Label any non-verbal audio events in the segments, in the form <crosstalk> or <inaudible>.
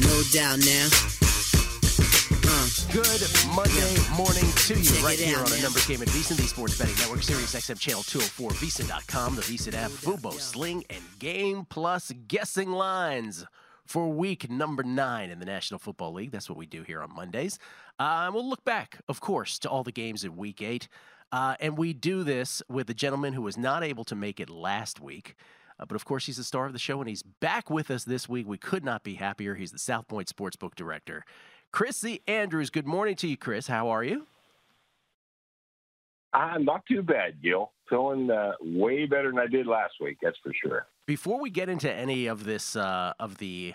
No doubt now. Uh. Good Monday morning to you, Check right here on a man. number game at VSiN, the Sports Betting Network, Sirius XM Channel 204, VSiN.com, the VSiN app, Fubo, Sling, and Game Plus guessing lines for week number nine in the National Football League. That's what we do here on Mondays. Uh, we'll look back, of course, to all the games in week eight. Uh, and we do this with a gentleman who was not able to make it last week. Uh, but of course, he's the star of the show, and he's back with us this week. We could not be happier. He's the South Point Sportsbook Director, Chrissy Andrews. Good morning to you, Chris. How are you? Uh, not too bad, Gill. Feeling uh, way better than I did last week. That's for sure. Before we get into any of this, uh, of the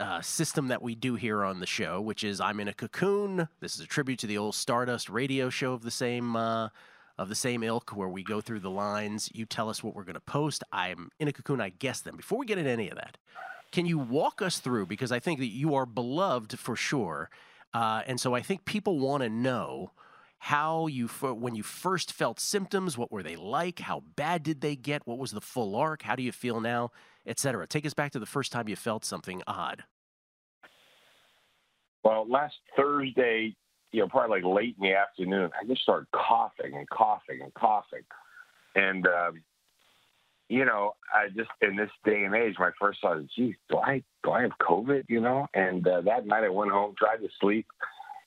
uh, system that we do here on the show, which is I'm in a cocoon. This is a tribute to the old Stardust radio show of the same uh, of the same ilk, where we go through the lines. You tell us what we're going to post. I'm in a cocoon. I guess them. Before we get into any of that, can you walk us through? Because I think that you are beloved for sure, uh, and so I think people want to know how you when you first felt symptoms what were they like how bad did they get what was the full arc how do you feel now etc take us back to the first time you felt something odd Well, last Thursday, you know, probably like late in the afternoon, I just started coughing and coughing and coughing. And, um, you know, I just, in this day and age, my first thought is, geez, do I, do I have COVID, you know? And uh, that night I went home, tried to sleep,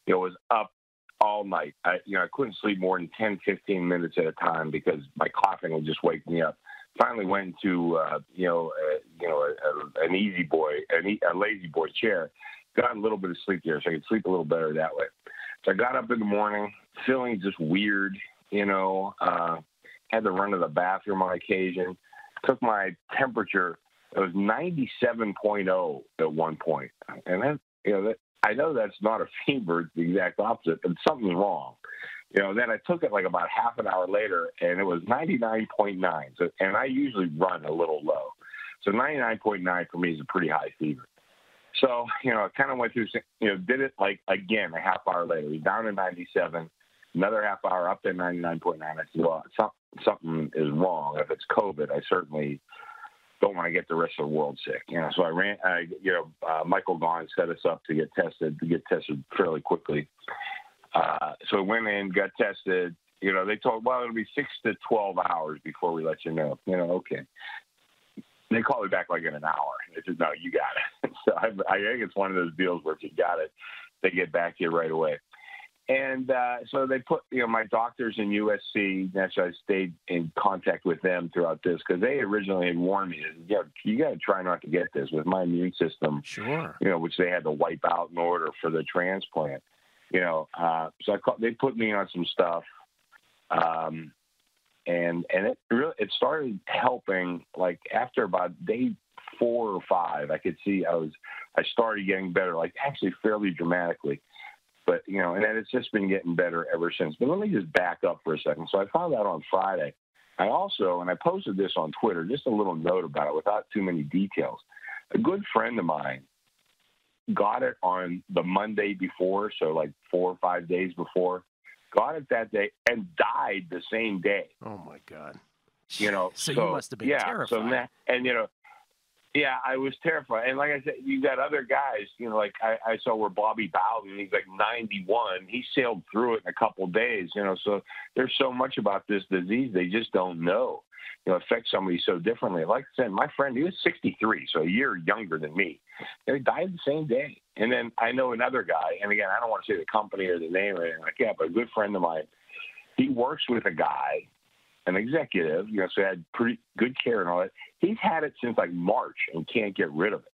It was up all night. I, you know, I couldn't sleep more than 10, 15 minutes at a time because my coughing would just wake me up. Finally went to, uh, you know, uh, you know, a, a, an easy boy, an e- a lazy boy chair, got a little bit of sleep there so I could sleep a little better that way. So I got up in the morning feeling just weird, you know, uh, had to run to the bathroom on occasion, took my temperature. It was 97.0 at one point. And that, you know, that, I know that's not a <laughs> fever, it's the exact opposite, but something's wrong. You know, then I took it like about half an hour later and it was 99.9. So, and I usually run a little low. So 99.9 for me is a pretty high fever. So, you know, I kind of went through, you know, did it like again a half hour later. We down to 97, another half hour up to 99.9. I said, well, some, something is wrong. If it's COVID, I certainly don't want to get the rest of the world sick. You know, so I ran, I, you know, uh, Michael Gaughan set us up to get tested, to get tested fairly quickly. Uh, so we went in, got tested. You know, they told, well, it'll be six to 12 hours before we let you know. You know, okay. They called me back like in an hour. They said, no, you got it. <laughs> so I, I think it's one of those deals where if you got it, they get back to you right away. And uh, so they put, you know, my doctors in USC. Naturally, I stayed in contact with them throughout this because they originally had warned me, yeah, you got to try not to get this with my immune system, sure you know, which they had to wipe out in order for the transplant. You know, uh, so I call, they put me on some stuff, um, and and it really it started helping like after about day four or five, I could see I was I started getting better, like actually fairly dramatically. But you know, and then it's just been getting better ever since. But let me just back up for a second. So I found out on Friday. I also, and I posted this on Twitter, just a little note about it without too many details. A good friend of mine got it on the Monday before, so like four or five days before, got it that day and died the same day. Oh my God. You know, So, so, you must have been yeah, terrified. So that, and you know, yeah, I was terrified. And like I said, you got other guys. You know, like I, I saw where Bobby Bowden, he's like 91. He sailed through it in a couple of days. You know, so there's so much about this disease they just don't know. You know, affects somebody so differently. Like I said, my friend, he was 63, so a year younger than me. He died the same day. And then I know another guy, and again, I don't want to say the company or the name or anything like that, but a good friend of mine, he works with a guy an executive, you know, so had pretty good care and all that. He's had it since like March and can't get rid of it.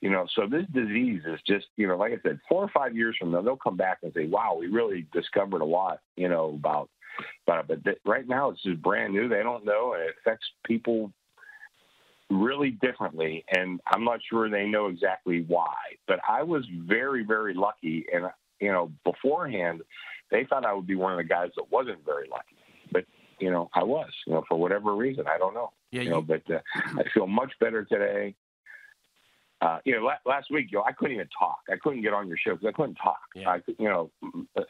You know, so this disease is just, you know, like I said, four or five years from now, they'll come back and say, "Wow, we really discovered a lot," you know, about it. But th- right now, it's just brand new. They don't know, and it affects people really differently. And I'm not sure they know exactly why. But I was very, very lucky, and you know, beforehand, they thought I would be one of the guys that wasn't very lucky. But you know, I was, you know, for whatever reason, I don't know. Yeah, you know, but uh, I feel much better today. Uh, you know, last week, you know, I couldn't even talk. I couldn't get on your show because I couldn't talk. Yeah. I, could- you know,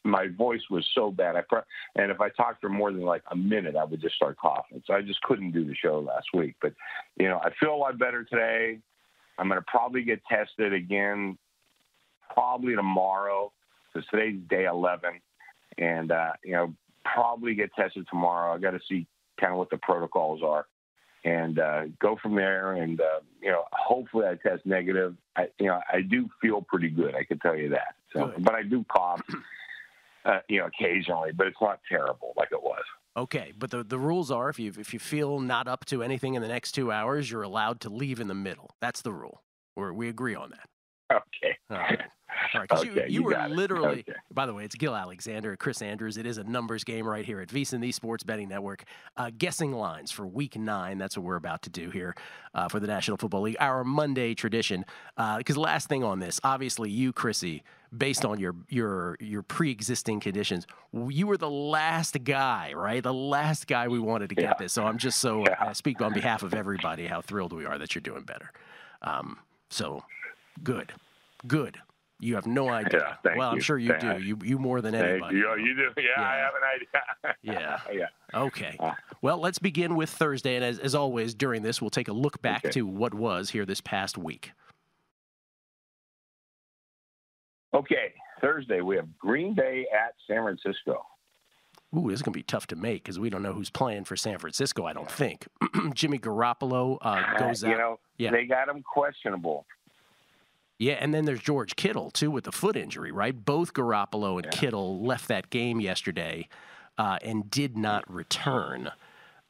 my voice was so bad. I pro- and if I talked for more than like a minute, I would just start coughing. So I just couldn't do the show last week. But you know, I feel a lot better today. I'm going to probably get tested again, probably tomorrow, because today's day 11, and uh, you know, probably get tested tomorrow. I got to see kind of what the protocols are, and uh, go from there. And uh, you know, hopefully I test negative. I, you know, I do feel pretty good. I can tell you that. So, Good. but I do cough, uh, you know, occasionally, but it's not terrible like it was. Okay, but the, the rules are if you if you feel not up to anything in the next two hours, you're allowed to leave in the middle. That's the rule. We're, we agree on that. <laughs> Okay. All right. All right, 'cause you, Okay, you, you were literally. Okay. By the way, it's Gill Alexander, Chris Andrews. It is a numbers game right here at VSiN, the Sports Betting Network. Uh, guessing lines for Week Nine. That's what we're about to do here uh, for the National Football League. Our Monday tradition. Because last thing on this, obviously, you, Chrissy, based on your your your pre-existing conditions, you were the last guy, right? The last guy we wanted to get Yeah. this. So I'm just so Yeah. I speak on behalf of everybody how thrilled we are that you're doing better. Um, so good, good. You have no idea. Yeah, well, I'm sure you do. You you more than anybody. you. Oh, you do? Yeah, I have an idea. <laughs> Yeah. yeah. Okay. Ah. Well, let's begin with Thursday, and as, as always during this, we'll take a look back Okay. to what was here this past week. Okay, Thursday we have Green Bay at San Francisco. Ooh, this is gonna be tough to make because we don't know who's playing for San Francisco. I don't think <clears throat> Jimmy Garoppolo uh, <laughs> goes you out. know, Yeah. they got him questionable. Yeah, and then there's George Kittle too with the foot injury, right? Both Garoppolo and Yeah. Kittle left that game yesterday uh, and did not return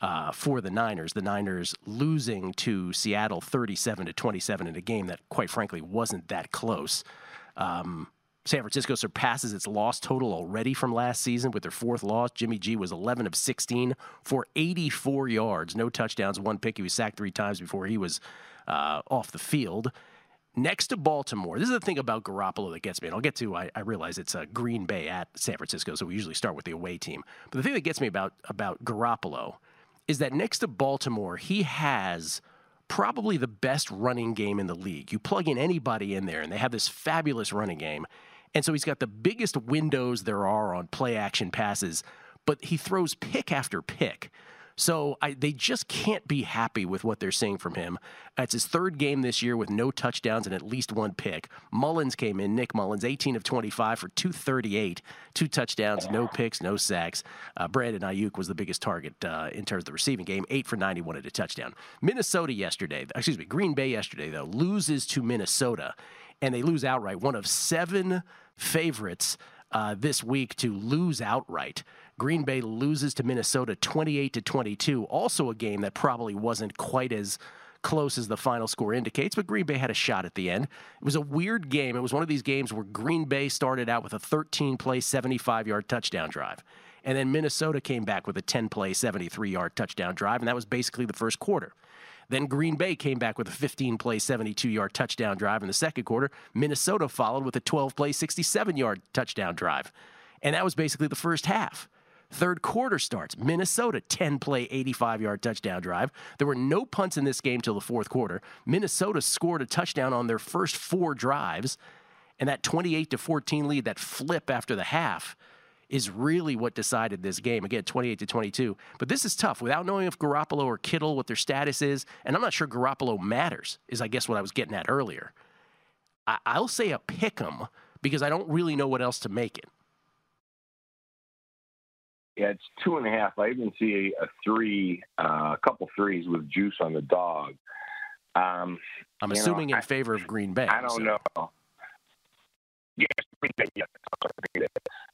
uh, for the Niners. The Niners losing to Seattle 37 to 27 in a game that, quite frankly, wasn't that close. Um, San Francisco surpasses its loss total already from last season with their fourth loss. Jimmy G was 11 of 16 for 84 yards, no touchdowns, one pick. He was sacked three times before he was uh, off the field. Next to Baltimore, this is the thing about Garoppolo that gets me, and I'll get to. I, I realize it's a Green Bay at San Francisco, so we usually start with the away team. But the thing that gets me about about Garoppolo is that next to Baltimore, he has probably the best running game in the league. You plug in anybody in there, and they have this fabulous running game. And so he's got the biggest windows there are on play action passes, but he throws pick after pick. So I, they just can't be happy with what they're seeing from him. It's his third game this year with no touchdowns and at least one pick. Mullens came in, Nick Mullens, 18 of 25 for 238, two touchdowns, no picks, no sacks. Uh, Brandon Aiyuk was the biggest target uh, in terms of the receiving game, eight for 91 at a touchdown. Minnesota yesterday, excuse me, Green Bay yesterday, though, loses to Minnesota, and they lose outright. One of seven favorites uh, this week to lose outright. Green Bay loses to Minnesota 28 to 22. Also a game that probably wasn't quite as close as the final score indicates, but Green Bay had a shot at the end. It was a weird game. It was one of these games where Green Bay started out with a 13 play, 75 yard touchdown drive. And then Minnesota came back with a 10 play, 73 yard touchdown drive, and that was basically the first quarter. Then Green Bay came back with a 15 play, 72 yard touchdown drive in the second quarter. Minnesota followed with a 12 play, 67 yard touchdown drive. And that was basically the first half. Third quarter starts. Minnesota 10 play 85 yard touchdown drive. There were no punts in this game till the fourth quarter. Minnesota scored a touchdown on their first four drives. And that 28 to 14 lead, that flip after the half, is really what decided this game. Again, 28 to 22. But this is tough without knowing if Garoppolo or Kittle, what their status is. And I'm not sure Garoppolo matters, is I guess what I was getting at earlier. I- will say a pick 'em because I don't really know what else to make it. Yeah, it's two and a half. I even see a, three, uh, a couple threes with juice on the dog. Um, I'm assuming know, in I, favor of Green Bay. I don't so. know. Yes, Green Bay. Yeah,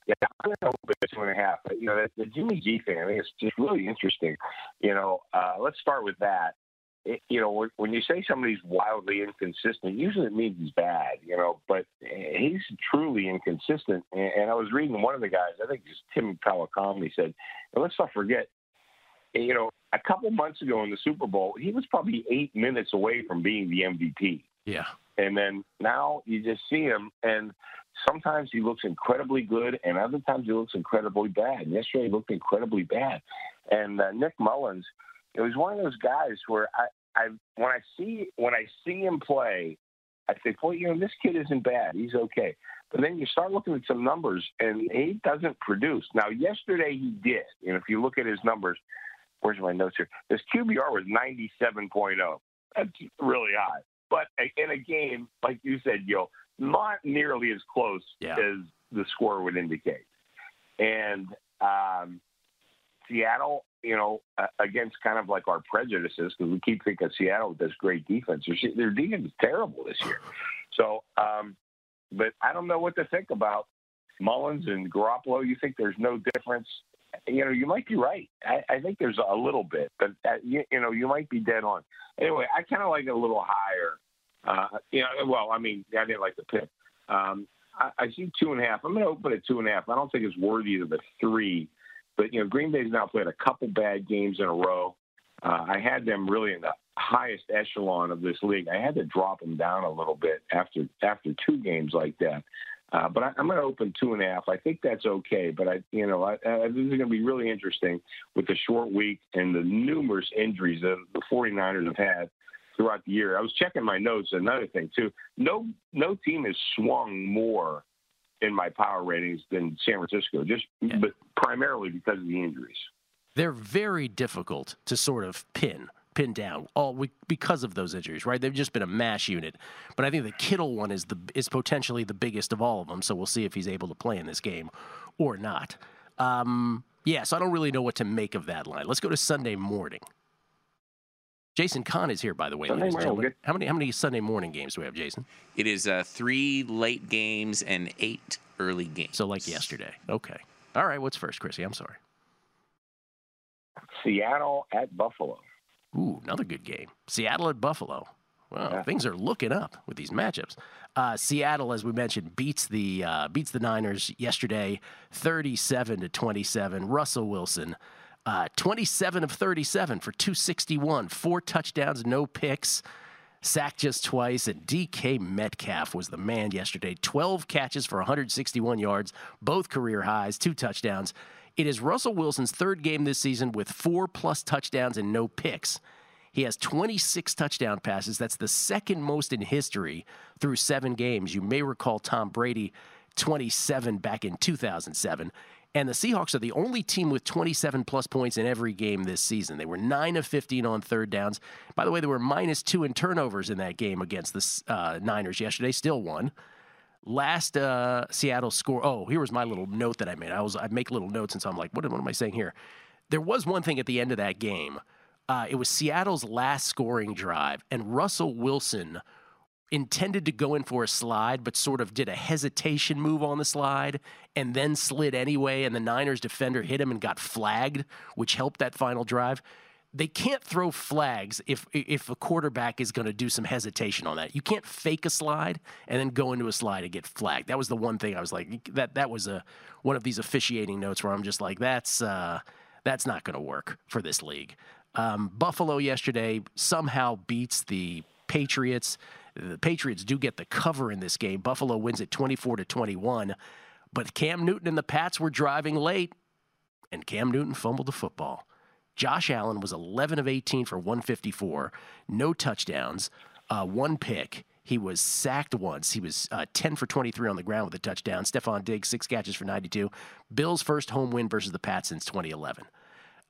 yeah, I'm going to open at two and a half. But, you know, the, the Jimmy G thing, I think it's just really interesting. You know, uh, let's start with that it, you know, when you say somebody's wildly inconsistent, usually it means he's bad, you know, but he's truly inconsistent. And I was reading one of the guys, I think it's Tim Kawakami, said, let's not forget, you know, a couple months ago in the Super Bowl, he was probably eight minutes away from being the MVP. Yeah. And then now you just see him, and sometimes he looks incredibly good, and other times he looks incredibly bad. And yesterday he looked incredibly bad. And uh, Nick Mullens, it was one of those guys where I, I when I see when I see him play, I say, well, you know, this kid isn't bad. He's okay. But then you start looking at some numbers, and he doesn't produce. Now, yesterday he did, and if you look at his numbers, where's my notes here? His QBR was 97.0. That's really high. But in a game, like you said, Yo, not nearly as close yeah. as the score would indicate. And um, Seattle, you know, against kind of like our prejudices, because we keep thinking Seattle does great defense. Their, defense is terrible this year. So, um, but I don't know what to think about Mullens and Garoppolo. You think there's no difference? You know, you might be right. I, I think there's a little bit, but that, you, you know, you might be dead on. Anyway, I kind of like it a little higher. Uh, you know, well, I mean, I didn't like the pick. Um, I, I see two and a half. I'm going to open at two and a half. I don't think it's worthy of the three. But you know, Green Bay's now played a couple bad games in a row. Uh, I had them really in the highest echelon of this league. I had to drop them down a little bit after after two games like that. Uh, but I, am going to open two and a half. I think that's okay. But I, you know, I, I, this is going to be really interesting with the short week and the numerous injuries that the 49ers have had throughout the year. I was checking my notes. Another thing too, no no team has swung more in my power ratings than San Francisco, just yeah. but primarily because of the injuries. They're very difficult to sort of pin pin down all because of those injuries, right? They've just been a mash unit. But I think the Kittle one is the is potentially the biggest of all of them. So we'll see if he's able to play in this game or not. Um, yeah, so I don't really know what to make of that line. Let's go to Sunday morning. Jason Kahn is here, by the way, Sunday ladies and gentlemen. How many how many Sunday morning games do we have, Jason? It is uh, three late games and eight early games. So like yesterday. Okay. All right. What's first, Chrissy? I'm sorry. Seattle at Buffalo. Ooh, another good game. Seattle at Buffalo. Well, yeah. things are looking up with these matchups. Uh, Seattle, as we mentioned, beats the uh, beats the Niners yesterday, thirty-seven to twenty-seven. Russell Wilson uh, 27 of 37 for 261, four touchdowns, no picks, sacked just twice. And DK Metcalf was the man yesterday. 12 catches for 161 yards, both career highs, two touchdowns. It is Russell Wilson's third game this season with four plus touchdowns and no picks. He has 26 touchdown passes. That's the second most in history through seven games. You may recall Tom Brady 27 back in 2007. And the Seahawks are the only team with 27 plus points in every game this season. They were 9 of 15 on third downs. By the way, they were minus two in turnovers in that game against the uh, Niners yesterday, still won. Last uh, Seattle score. Oh, here was my little note that I made. I was I make little notes, and so I'm like, what, what am I saying here? There was one thing at the end of that game. Uh, it was Seattle's last scoring drive, and Russell Wilson intended to go in for a slide, but sort of did a hesitation move on the slide and then slid anyway. And the Niners defender hit him and got flagged, which helped that final drive. They can't throw flags if if a quarterback is going to do some hesitation on that. You can't fake a slide and then go into a slide and get flagged. That was the one thing I was like that. That was a one of these officiating notes where I'm just like that's uh, that's not going to work for this league. Um, Buffalo yesterday somehow beats the Patriots. The Patriots do get the cover in this game. Buffalo wins it 24 to 21. But Cam Newton and the Pats were driving late, and Cam Newton fumbled the football. Josh Allen was 11 of 18 for 154, no touchdowns, uh, one pick. He was sacked once. He was uh, 10 for 23 on the ground with a touchdown. Stefon Diggs, six catches for 92. Bills' first home win versus the Pats since 2011.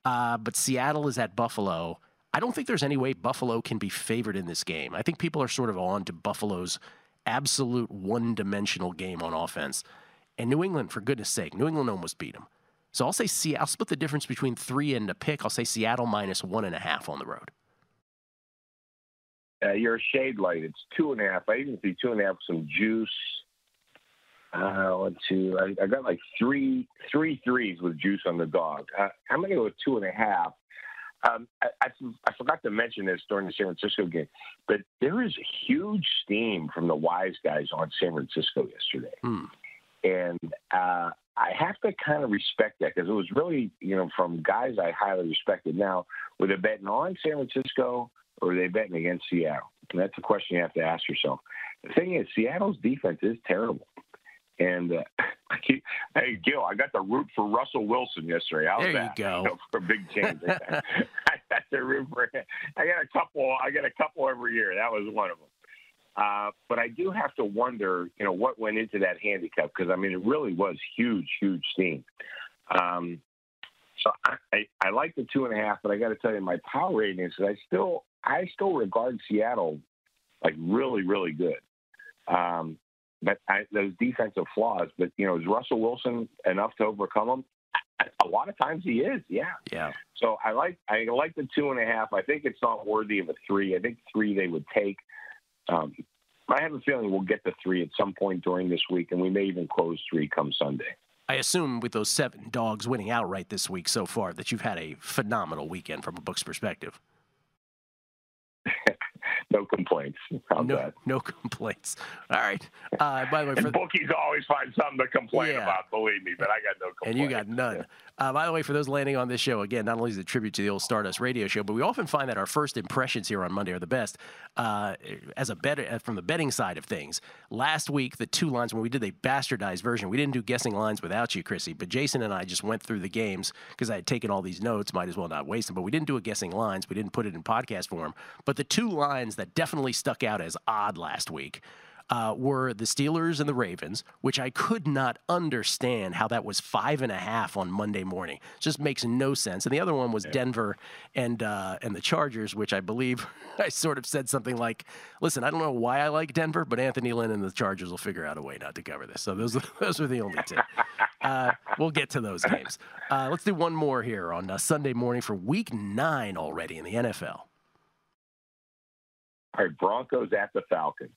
Uh, but Seattle is at Buffalo. I don't think there's any way Buffalo can be favored in this game. I think people are sort of on to Buffalo's absolute one dimensional game on offense. And New England, for goodness sake, New England almost beat them. So I'll say Seattle. I'll split the difference between three and a pick. I'll say Seattle minus one and a half on the road. Uh, you're a shade light. It's two and a half. I even see two and a half some juice. Uh, let's see. I, I got like three three threes with juice on the dog. Uh, I'm to go with two and a half. Um, I, I, I forgot to mention this during the San Francisco game, but there is huge steam from the wise guys on San Francisco yesterday. Hmm. And uh, I have to kind of respect that because it was really, you know, from guys I highly respected. Now, were they betting on San Francisco or are they betting against Seattle? And that's a question you have to ask yourself. The thing is, Seattle's defense is terrible. And uh, I <laughs> keep, hey, Gill, I got to root for Russell Wilson yesterday. How's There you that? go. <laughs> know, for a big change. <laughs> I got to root for. I got a couple. I got a couple every year. That was one of them. Uh, but I do have to wonder, you know, what went into that handicap because I mean, it really was huge, huge steam. Um, so I, I, I like the two and a half, but I got to tell you, my power rating is that I still, I still regard Seattle like really, really good. Um, but I, those defensive flaws, but you know, is Russell Wilson enough to overcome them? A lot of times he is, yeah. Yeah. So I like I like the two and a half. I think it's not worthy of a three. I think three they would take. Um, I have a feeling we'll get the three at some point during this week, and we may even close three come Sunday. I assume with those seven dogs winning outright this week so far that you've had a phenomenal weekend from a book's perspective. No complaints. How's no, that? no <laughs> complaints. All right. Uh, by the way, for And bookies always find something to complain Yeah. about. Believe me, but I got no complaints. and you got none. Uh, by the way, for those landing on this show, again, not only is it a tribute to the old Stardust radio show, but we often find that our first impressions here on Monday are the best. Uh, as a bet uh, from the betting side of things, last week the two lines when we did the bastardized version, we didn't do guessing lines without you, Chrissy. But Jason and I just went through the games because I had taken all these notes. Might as well not waste them. But we didn't do a guessing lines. We didn't put it in podcast form. But the two lines that definitely stuck out as odd last week uh, were the Steelers and the Ravens, which I could not understand how that was five and a half on Monday morning. Just makes no sense. And the other one was Denver and uh, and the Chargers, which I believe <laughs> I sort of said something like, "Listen, I don't know why I like Denver, but Anthony Lynn and the Chargers will figure out a way not to cover this." So those <laughs> those are the only two. Uh, we'll get to those games. Uh, let's do one more here on uh, Sunday morning for Week Nine already in the NFL. All right, Broncos at the Falcons.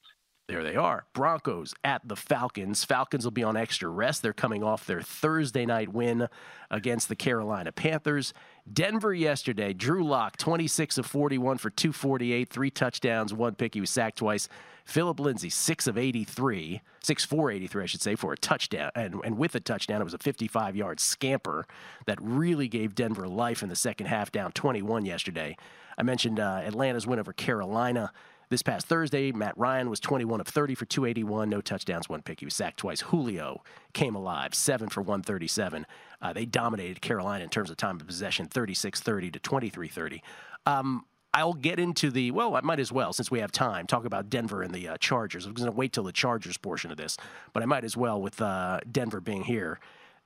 There they are. Broncos at the Falcons. Falcons will be on extra rest. They're coming off their Thursday night win against the Carolina Panthers. Denver yesterday, Drew Lock, 26 of 41 for 248, three touchdowns, one pick. He was sacked twice. Phillip Lindsay, 6 of 83, 6 for 83, I should say, for a touchdown. And, and with a touchdown, it was a 55 yard scamper that really gave Denver life in the second half, down 21 yesterday. I mentioned uh, Atlanta's win over Carolina. This past Thursday, Matt Ryan was 21 of 30 for 281, no touchdowns, one pick. He was sacked twice. Julio came alive, 7 for 137. Uh, they dominated Carolina in terms of time of possession, 36 30 to 23 30. Um, I'll get into the, well, I might as well, since we have time, talk about Denver and the uh, Chargers. I'm going to wait till the Chargers portion of this, but I might as well with uh, Denver being here.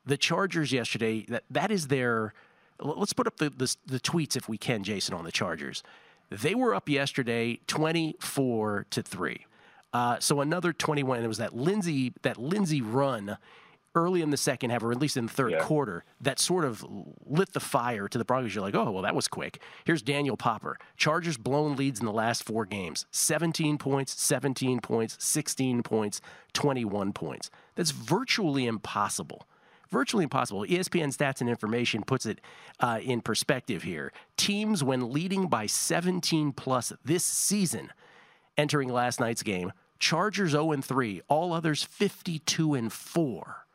The Chargers yesterday, that, that is their, let's put up the, the, the tweets if we can, Jason, on the Chargers. They were up yesterday 24 to 3. Uh, so another 21, and it was that Lindsay, that Lindsay run early in the second half, or at least in the third Yeah. quarter, that sort of lit the fire to the Broncos. You're like, oh, well, that was quick. Here's Daniel Popper. Chargers blown leads in the last four games 17 points, 17 points, 16 points, 21 points. That's virtually impossible. Virtually impossible. ESPN Stats and Information puts it uh, in perspective here. Teams, when leading by 17 plus this season, entering last night's game, Chargers 0 and 3, all others 52 and 4.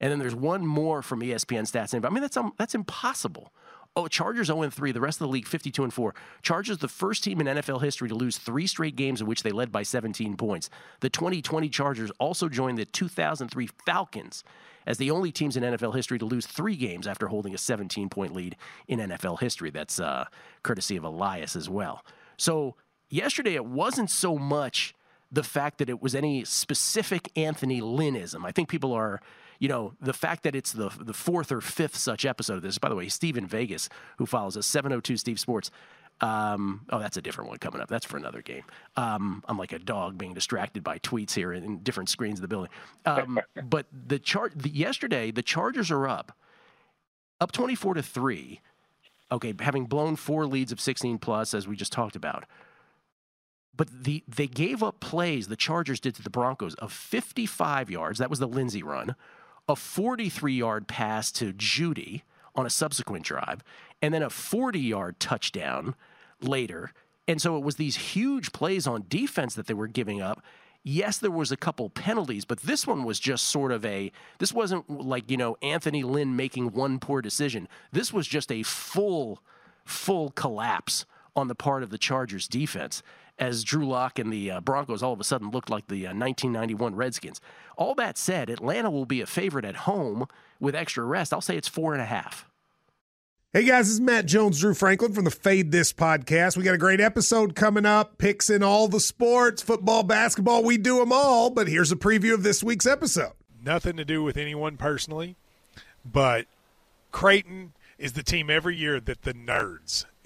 And then there's one more from ESPN stats. And I mean, that's um, that's impossible. Oh, Chargers 0 3. The rest of the league 52 and 4. Chargers the first team in NFL history to lose three straight games in which they led by 17 points. The 2020 Chargers also joined the 2003 Falcons as the only teams in NFL history to lose three games after holding a 17 point lead in NFL history. That's uh, courtesy of Elias as well. So yesterday it wasn't so much the fact that it was any specific Anthony Lynnism. I think people are, you know, the fact that it's the the fourth or fifth such episode of this. By the way, Steven Vegas, who follows us, 702 Steve Sports. Um, oh, that's a different one coming up. That's for another game. Um, I'm like a dog being distracted by tweets here in different screens of the building. Um, <laughs> but the chart yesterday, the Chargers are up, up 24 to three. Okay, having blown four leads of 16 plus, as we just talked about but the they gave up plays the Chargers did to the Broncos of 55 yards. That was the Lindsay run, a 43 yard pass to Jeudy on a subsequent drive, and then a 40 yard touchdown later. And so it was these huge plays on defense that they were giving up. Yes, there was a couple penalties, but this one was just sort of a this wasn't like, you know, Anthony Lynn making one poor decision. This was just a full full collapse on the part of the Chargers defense as Drew Lock and the uh, Broncos all of a sudden looked like the uh, 1991 Redskins. All that said, Atlanta will be a favorite at home with extra rest. I'll say it's four and a half. Hey guys, this is Matt Jones, Drew Franklin from the Fade This podcast. We got a great episode coming up, picks in all the sports, football, basketball, we do them all. But here's a preview of this week's episode. Nothing to do with anyone personally, but Creighton is the team every year that the nerds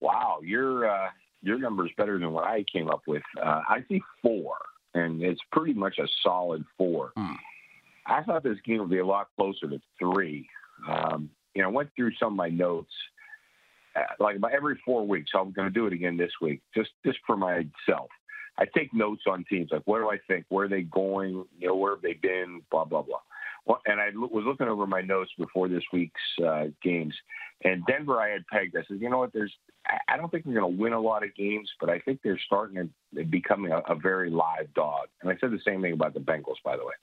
wow, your uh, your number is better than what I came up with. Uh, I see four, and it's pretty much a solid four. Hmm. I thought this game would be a lot closer to three. Um, you know, I went through some of my notes. Uh, like about every four weeks, I'm going to do it again this week, just just for myself. I take notes on teams, like what do I think, where are they going, you know, where have they been, blah blah blah. Well, and I was looking over my notes before this week's uh, games, and Denver I had pegged. I said, you know what? There's, I don't think they're going to win a lot of games, but I think they're starting to becoming a, a very live dog. And I said the same thing about the Bengals, by the way.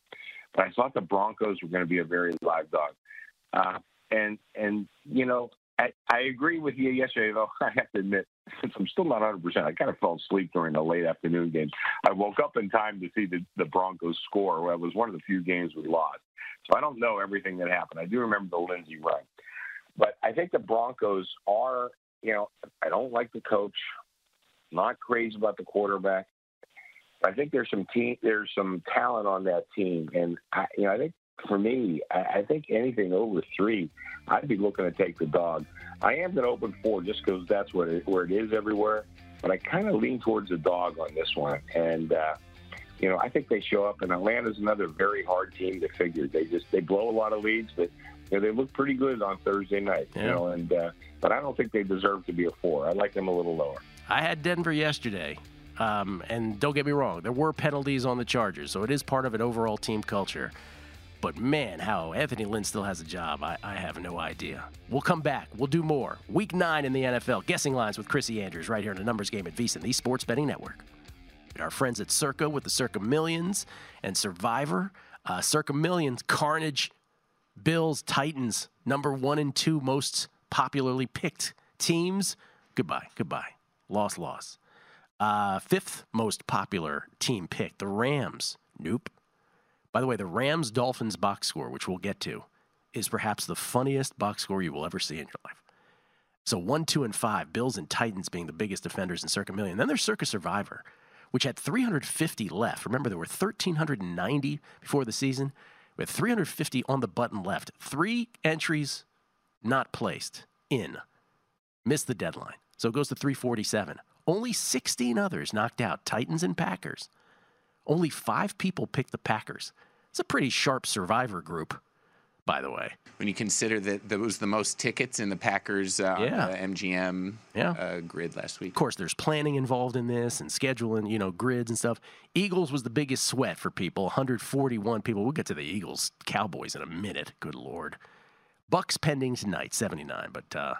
But I thought the Broncos were going to be a very live dog. Uh, and and you know, I, I agree with you yesterday, though. <laughs> I have to admit, since I'm still not 100, percent I kind of fell asleep during the late afternoon games. I woke up in time to see the, the Broncos score. Well, it was one of the few games we lost. So I don't know everything that happened. I do remember the Lindsay run. But I think the Broncos are, you know, I don't like the coach. Not crazy about the quarterback. I think there's some team, there's some talent on that team, and I, you know, I think for me, I, I think anything over three, I'd be looking to take the dog. I am going to open four just because that's what it, where it is everywhere. But I kind of lean towards the dog on this one, and uh, you know I think they show up. And Atlanta's another very hard team to figure. They just they blow a lot of leads, but you know, they look pretty good on Thursday night. You know, and uh, but I don't think they deserve to be a four. I like them a little lower. I had Denver yesterday. Um, and don't get me wrong, there were penalties on the Chargers, so it is part of an overall team culture. But man, how Anthony Lynn still has a job, I, I have no idea. We'll come back. We'll do more. Week nine in the NFL. Guessing lines with Chrissy Andrews right here in the numbers game at VSiN, the Sports Betting Network. Our friends at Circa with the Circa Millions and Survivor. Uh, Circa Millions, Carnage, Bills, Titans, number one and two most popularly picked teams. Goodbye, goodbye. Loss, loss. Uh, fifth most popular team pick, the Rams. Nope. By the way, the Rams Dolphins box score, which we'll get to, is perhaps the funniest box score you will ever see in your life. So one, two, and five, Bills and Titans being the biggest defenders in Circa Million. Then there's Circa Survivor, which had 350 left. Remember, there were 1,390 before the season. Had 350 on the button left. Three entries not placed in. Missed the deadline. So it goes to 347. Only 16 others knocked out Titans and Packers. Only five people picked the Packers. It's a pretty sharp survivor group, by the way. When you consider that there was the most tickets in the Packers uh, Yeah. uh, MGM Yeah. uh, grid last week. Of course, there's planning involved in this and scheduling, you know, grids and stuff. Eagles was the biggest sweat for people, 141 people. We'll get to the Eagles Cowboys in a minute. Good lord. Bucks pending tonight, 79, but uh,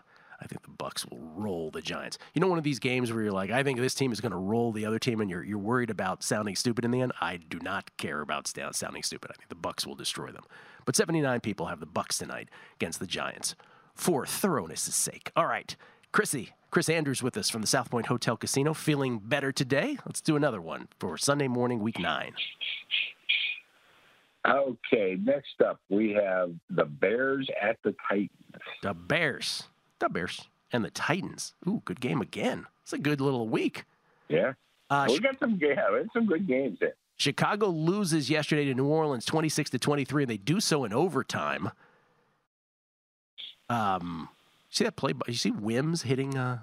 I think the Bucks will roll the Giants. You know, one of these games where you're like, I think this team is going to roll the other team, and you're you're worried about sounding stupid in the end. I do not care about sta- sounding stupid. I think the Bucks will destroy them. But 79 people have the Bucks tonight against the Giants for thoroughness' sake. All right, Chrissy, Chris Andrews with us from the South Point Hotel Casino. Feeling better today? Let's do another one for Sunday morning, week nine. Okay, next up we have the Bears at the Titans. The Bears, the Bears, and the Titans. Ooh, good game again. It's a good little week. Yeah, Uh, we got some yeah, some good games there. Chicago loses yesterday to New Orleans 26 to 23 and they do so in overtime. Um see that play you see Wims hitting uh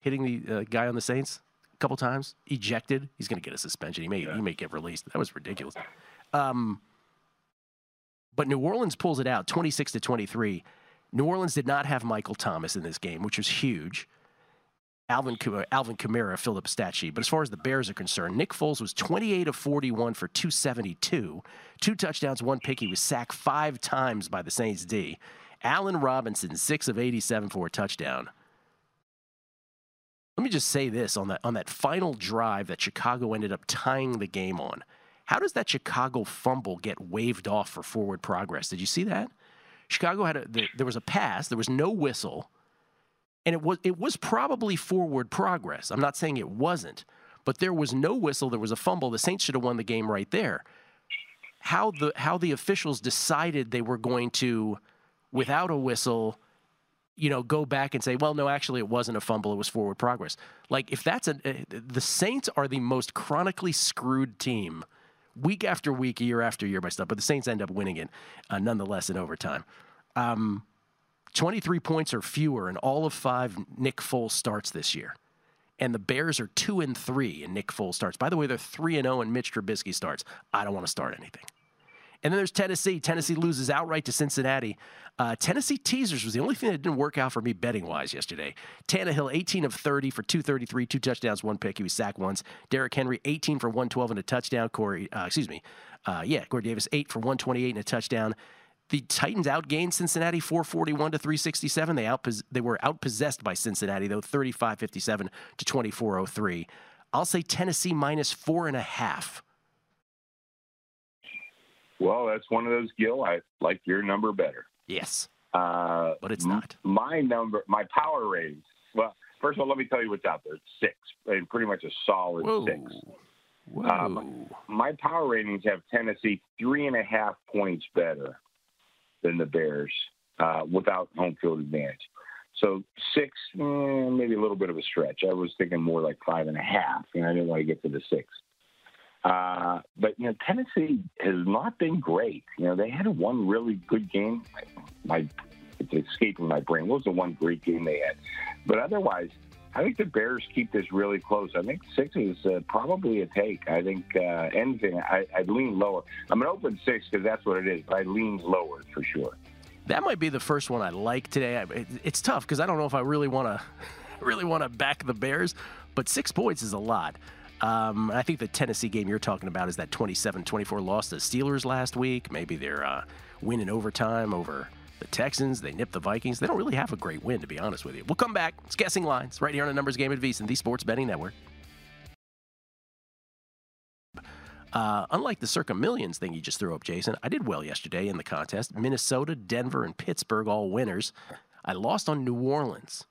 hitting the uh, guy on the Saints a couple times, ejected. He's going to get a suspension. He may he may get released. That was ridiculous. Um but New Orleans pulls it out 26 to 23. New Orleans did not have Michael Thomas in this game, which was huge. Alvin, Alvin Kamara filled up a stat sheet. But as far as the Bears are concerned, Nick Foles was 28 of 41 for 272, two touchdowns, one pick. He was sacked five times by the Saints D. Allen Robinson, six of 87 for a touchdown. Let me just say this on that on that final drive that Chicago ended up tying the game on. How does that Chicago fumble get waved off for forward progress? Did you see that? Chicago had a the, there was a pass, there was no whistle and it was it was probably forward progress. I'm not saying it wasn't, but there was no whistle. There was a fumble. The Saints should have won the game right there. How the how the officials decided they were going to, without a whistle, you know, go back and say, well, no, actually, it wasn't a fumble. It was forward progress. Like if that's a the Saints are the most chronically screwed team. Week after week, year after year by stuff, but the Saints end up winning it uh, nonetheless in overtime. Um, 23 points or fewer in all of five Nick Foles starts this year. And the Bears are 2 and 3 in Nick Foles starts. By the way, they're 3 and 0 in Mitch Trubisky starts. I don't want to start anything. And then there's Tennessee. Tennessee loses outright to Cincinnati. Uh, Tennessee teasers was the only thing that didn't work out for me betting wise yesterday. Tannehill, 18 of 30 for 233, two touchdowns, one pick. He was sacked once. Derrick Henry, 18 for 112 and a touchdown. Corey, uh, excuse me, uh, yeah, Corey Davis, 8 for 128 and a touchdown. The Titans outgained Cincinnati 441 to 367. They out they were outpossessed by Cincinnati though 35-57 to 2403. I'll say Tennessee minus four and a half. Well, that's one of those, Gill. I like your number better. Yes, uh, but it's not. My number, my power ratings. Well, first of all, let me tell you what's out there. It's six, and pretty much a solid Whoa. six. Whoa. Um, my power ratings have Tennessee three and a half points better than the Bears uh, without home field advantage. So six, eh, maybe a little bit of a stretch. I was thinking more like five and a half, and I didn't want to get to the six. Uh, but you know, Tennessee has not been great. You know, they had one really good game. My it's escaping my brain. What was the one great game they had? But otherwise, I think the Bears keep this really close. I think six is uh, probably a take. I think uh, anything, I, I'd lean lower. I'm an open six because that's what it is. But I lean lower for sure. That might be the first one I like today. I- it- It's tough because I don't know if I really want to <laughs> really want to back the Bears, but six points is a lot. Um, I think the Tennessee game you're talking about is that 27-24 loss to Steelers last week. Maybe they're uh, winning overtime over the Texans. They nipped the Vikings. They don't really have a great win, to be honest with you. We'll come back. It's guessing lines right here on the Numbers Game at VSiN, the Sports Betting Network. Uh, unlike the circa millions thing you just threw up, Jason, I did well yesterday in the contest. Minnesota, Denver, and Pittsburgh all winners. I lost on New Orleans.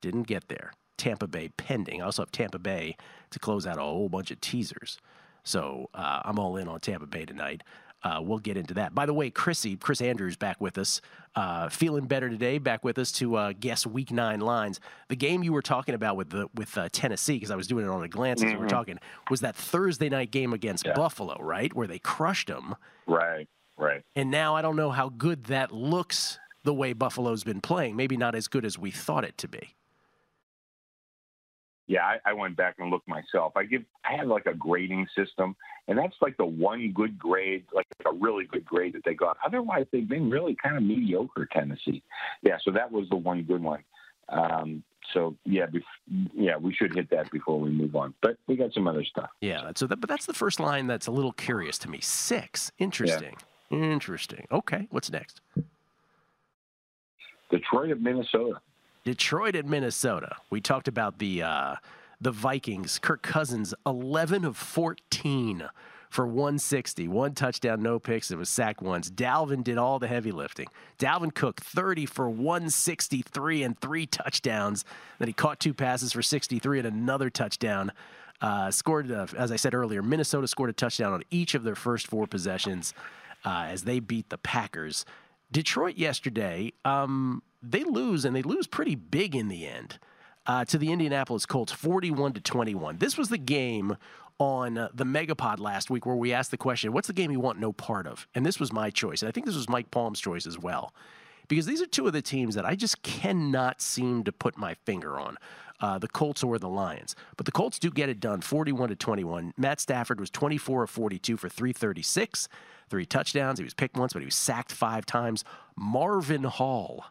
Didn't get there. Tampa Bay pending. I also have Tampa Bay to close out a whole bunch of teasers. So uh, I'm all in on Tampa Bay tonight. Uh, we'll get into that. By the way, Chrissy, Chris Andrews back with us, uh, feeling better today. Back with us to uh, guess Week Nine lines. The game you were talking about with the with uh, Tennessee, because I was doing it on a glance as we were talking, was that Thursday night game against Buffalo, right, where they crushed them. Right, right. And now I don't know how good that looks. The way Buffalo's been playing, maybe not as good as we thought it to be. Yeah, I, I went back and looked myself. I give I have like a grading system, and that's like the one good grade, like a really good grade that they got. Otherwise, they've been really kind of mediocre. Tennessee, yeah. So that was the one good one. Um, so yeah, bef- yeah, we should hit that before we move on. But we got some other stuff. Yeah, so that, but that's the first line that's a little curious to me. Six, interesting, interesting. Okay, what's next? Detroit of Minnesota. Detroit at Minnesota. We talked about the uh, the Vikings. Kirk Cousins, eleven of fourteen for 160, one touchdown, no picks. It was sacked once. Dalvin did all the heavy lifting. Dalvin Cook, 30 for 163 and three touchdowns. Then he caught two passes for 63 and another touchdown. Uh, scored, uh, as I said earlier, Minnesota scored a touchdown on each of their first four possessions uh, as they beat the Packers. Detroit yesterday, um, they lose and they lose pretty big in the end uh, to the Indianapolis Colts, 41 to 21. This was the game on uh, the Megapod last week where we asked the question, "What's the game you want no part of?" And this was my choice, and I think this was Mike Palm's choice as well, because these are two of the teams that I just cannot seem to put my finger on. Uh, the Colts or the Lions, but the Colts do get it done, 41 to 21. Matt Stafford was 24 of 42 for 336, three touchdowns. He was picked once, but he was sacked five times. Marvin Hall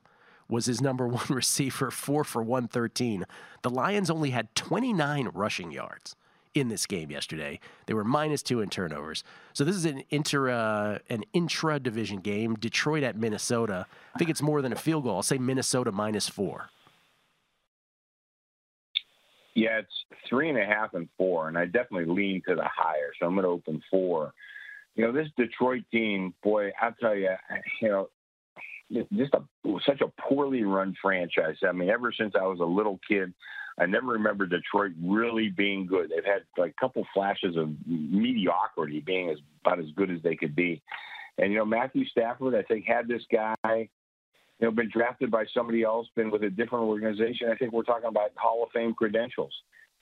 was his number <laughs> one receiver, four for 113. The Lions only had 29 rushing yards in this game yesterday. They were minus two in turnovers. So this is an inter uh, an intra division game. Detroit at Minnesota. I think it's more than a field goal. I'll say Minnesota minus four. Yeah, it's three and a half and four, and I definitely lean to the higher. So I'm going to open four. You know, this Detroit team, boy, I'll tell you, you know, just a such a poorly run franchise. I mean, ever since I was a little kid, I never remember Detroit really being good. They've had like a couple flashes of mediocrity, being as about as good as they could be. And you know, Matthew Stafford, I think, had this guy, you know, been drafted by somebody else, been with a different organization. I think we're talking about Hall of Fame credentials.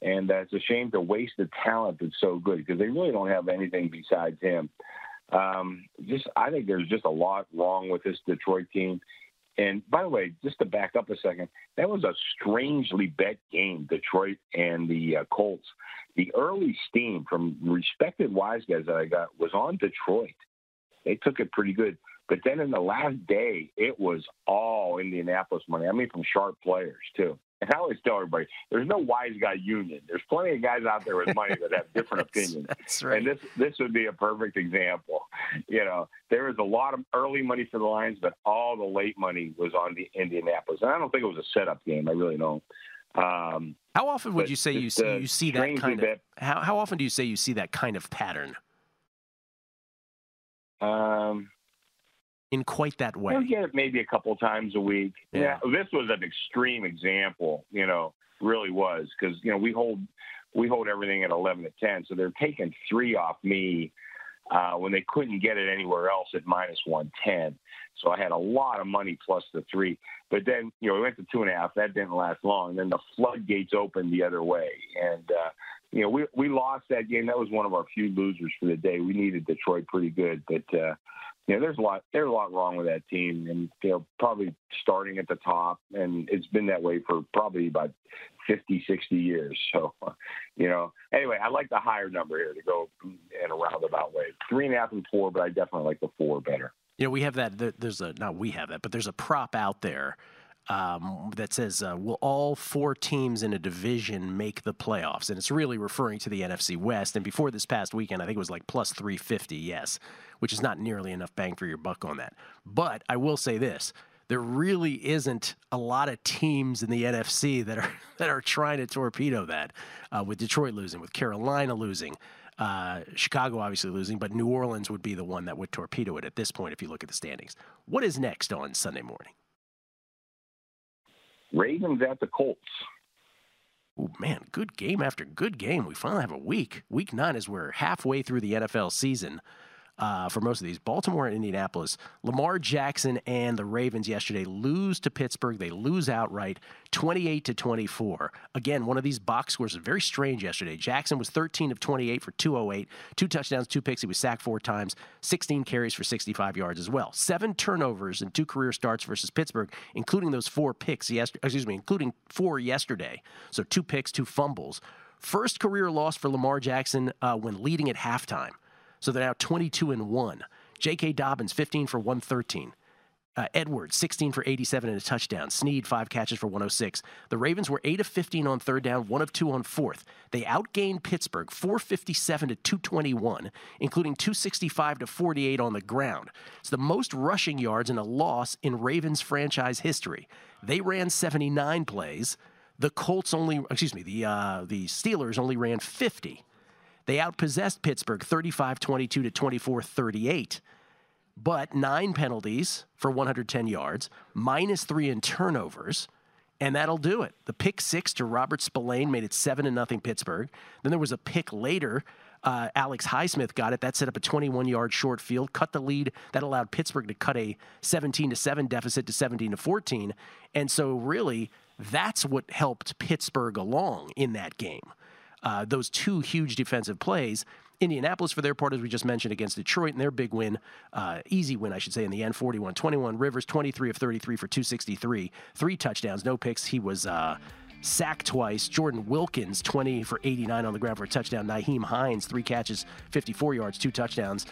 And uh, it's a shame to waste the talent that's so good because they really don't have anything besides him. Um, just, I think there's just a lot wrong with this Detroit team. And by the way, just to back up a second, that was a strangely bet game, Detroit and the uh, Colts. The early steam from respected wise guys that I got was on Detroit. They took it pretty good. But then in the last day, it was all Indianapolis money. I mean, from sharp players, too. And I always tell everybody, there's no wise guy union. There's plenty of guys out there with money that have different <laughs> opinions. That's right. And this this would be a perfect example. You know, there is a lot of early money for the Lions, but all the late money was on the Indianapolis. And I don't think it was a setup game. I really don't. Um, How often would you say you see, uh, you see that kind of? bet- How, how often do you say you see that kind of pattern Um, in quite that way? You'll get it maybe a couple times a week. Yeah. Yeah. This was an extreme example, you know, really was because, you know, we hold we hold everything at 11 to 10. So they're taking three off me uh, when they couldn't get it anywhere else at minus 110. So I had a lot of money plus the three. But then, you know, we went to two and a half. That didn't last long. And Then the floodgates opened the other way. And uh, you know, we we lost that game. That was one of our few losers for the day. We needed Detroit pretty good, but uh, you know, there's a lot there's a lot wrong with that team, and they're probably starting at the top, and it's been that way for probably about 50, 60 years. So, <laughs> you know, anyway, I like the higher number here to go in a roundabout way. Three and a half and four, but I definitely like the four better. You know, we have that. There's a not we have that, but there's a prop out there um, that says, uh, "Will all four teams in a division make the playoffs?" And it's really referring to the NFC West. And before this past weekend, I think it was like plus 350. Yes, which is not nearly enough bang for your buck on that. But I will say this: there really isn't a lot of teams in the NFC that are <laughs> that are trying to torpedo that. Uh, with Detroit losing, with Carolina losing. Uh, Chicago obviously losing, but New Orleans would be the one that would torpedo it at this point if you look at the standings. What is next on Sunday morning? Ravens at the Colts. Oh man, good game after good game. We finally have a week. Week nine is we're halfway through the NFL season uh, for most of these. Baltimore and Indianapolis. Lamar Jackson and the Ravens yesterday lose to Pittsburgh. They lose outright, 28 to 24. Again, one of these box scores is very strange yesterday. Jackson was 13 of 28 for 208, two touchdowns, two picks. He was sacked four times, 16 carries for 65 yards as well. Seven turnovers and two career starts versus Pittsburgh, including those four picks. Yes, excuse me, including four yesterday. So two picks, two fumbles. First career loss for Lamar Jackson uh, when leading at halftime. So they're now 22 and 1. J.K. Dobbins, 15 for 113. Uh, Edwards, 16 for 87 and a touchdown. Snead, five catches for 106. The Ravens were 8 of 15 on third down, 1 of 2 on fourth. They outgained Pittsburgh 457 to 221, including 265 to 48 on the ground. It's the most rushing yards in a loss in Ravens franchise history. They ran 79 plays. The Colts only, excuse me, the uh, the Steelers only ran 50. They outpossessed Pittsburgh 35 22 to 24 38. But nine penalties for 110 yards, minus three in turnovers, and that'll do it. The pick six to Robert Spillane made it 7 to nothing Pittsburgh. Then there was a pick later. Uh, Alex Highsmith got it. That set up a 21 yard short field, cut the lead. That allowed Pittsburgh to cut a 17 to 7 deficit to 17 to 14. And so, really, that's what helped Pittsburgh along in that game uh, those two huge defensive plays. Indianapolis, for their part, as we just mentioned, against Detroit, and their big win, uh, easy win, I should say, in the end, 41 21. Rivers, 23 of 33 for 263, three touchdowns, no picks. He was. Uh, sacked twice. Jordan Wilkins, 20 for 89 on the ground for a touchdown. Nyheim Hines, three catches, 54 yards, two touchdowns.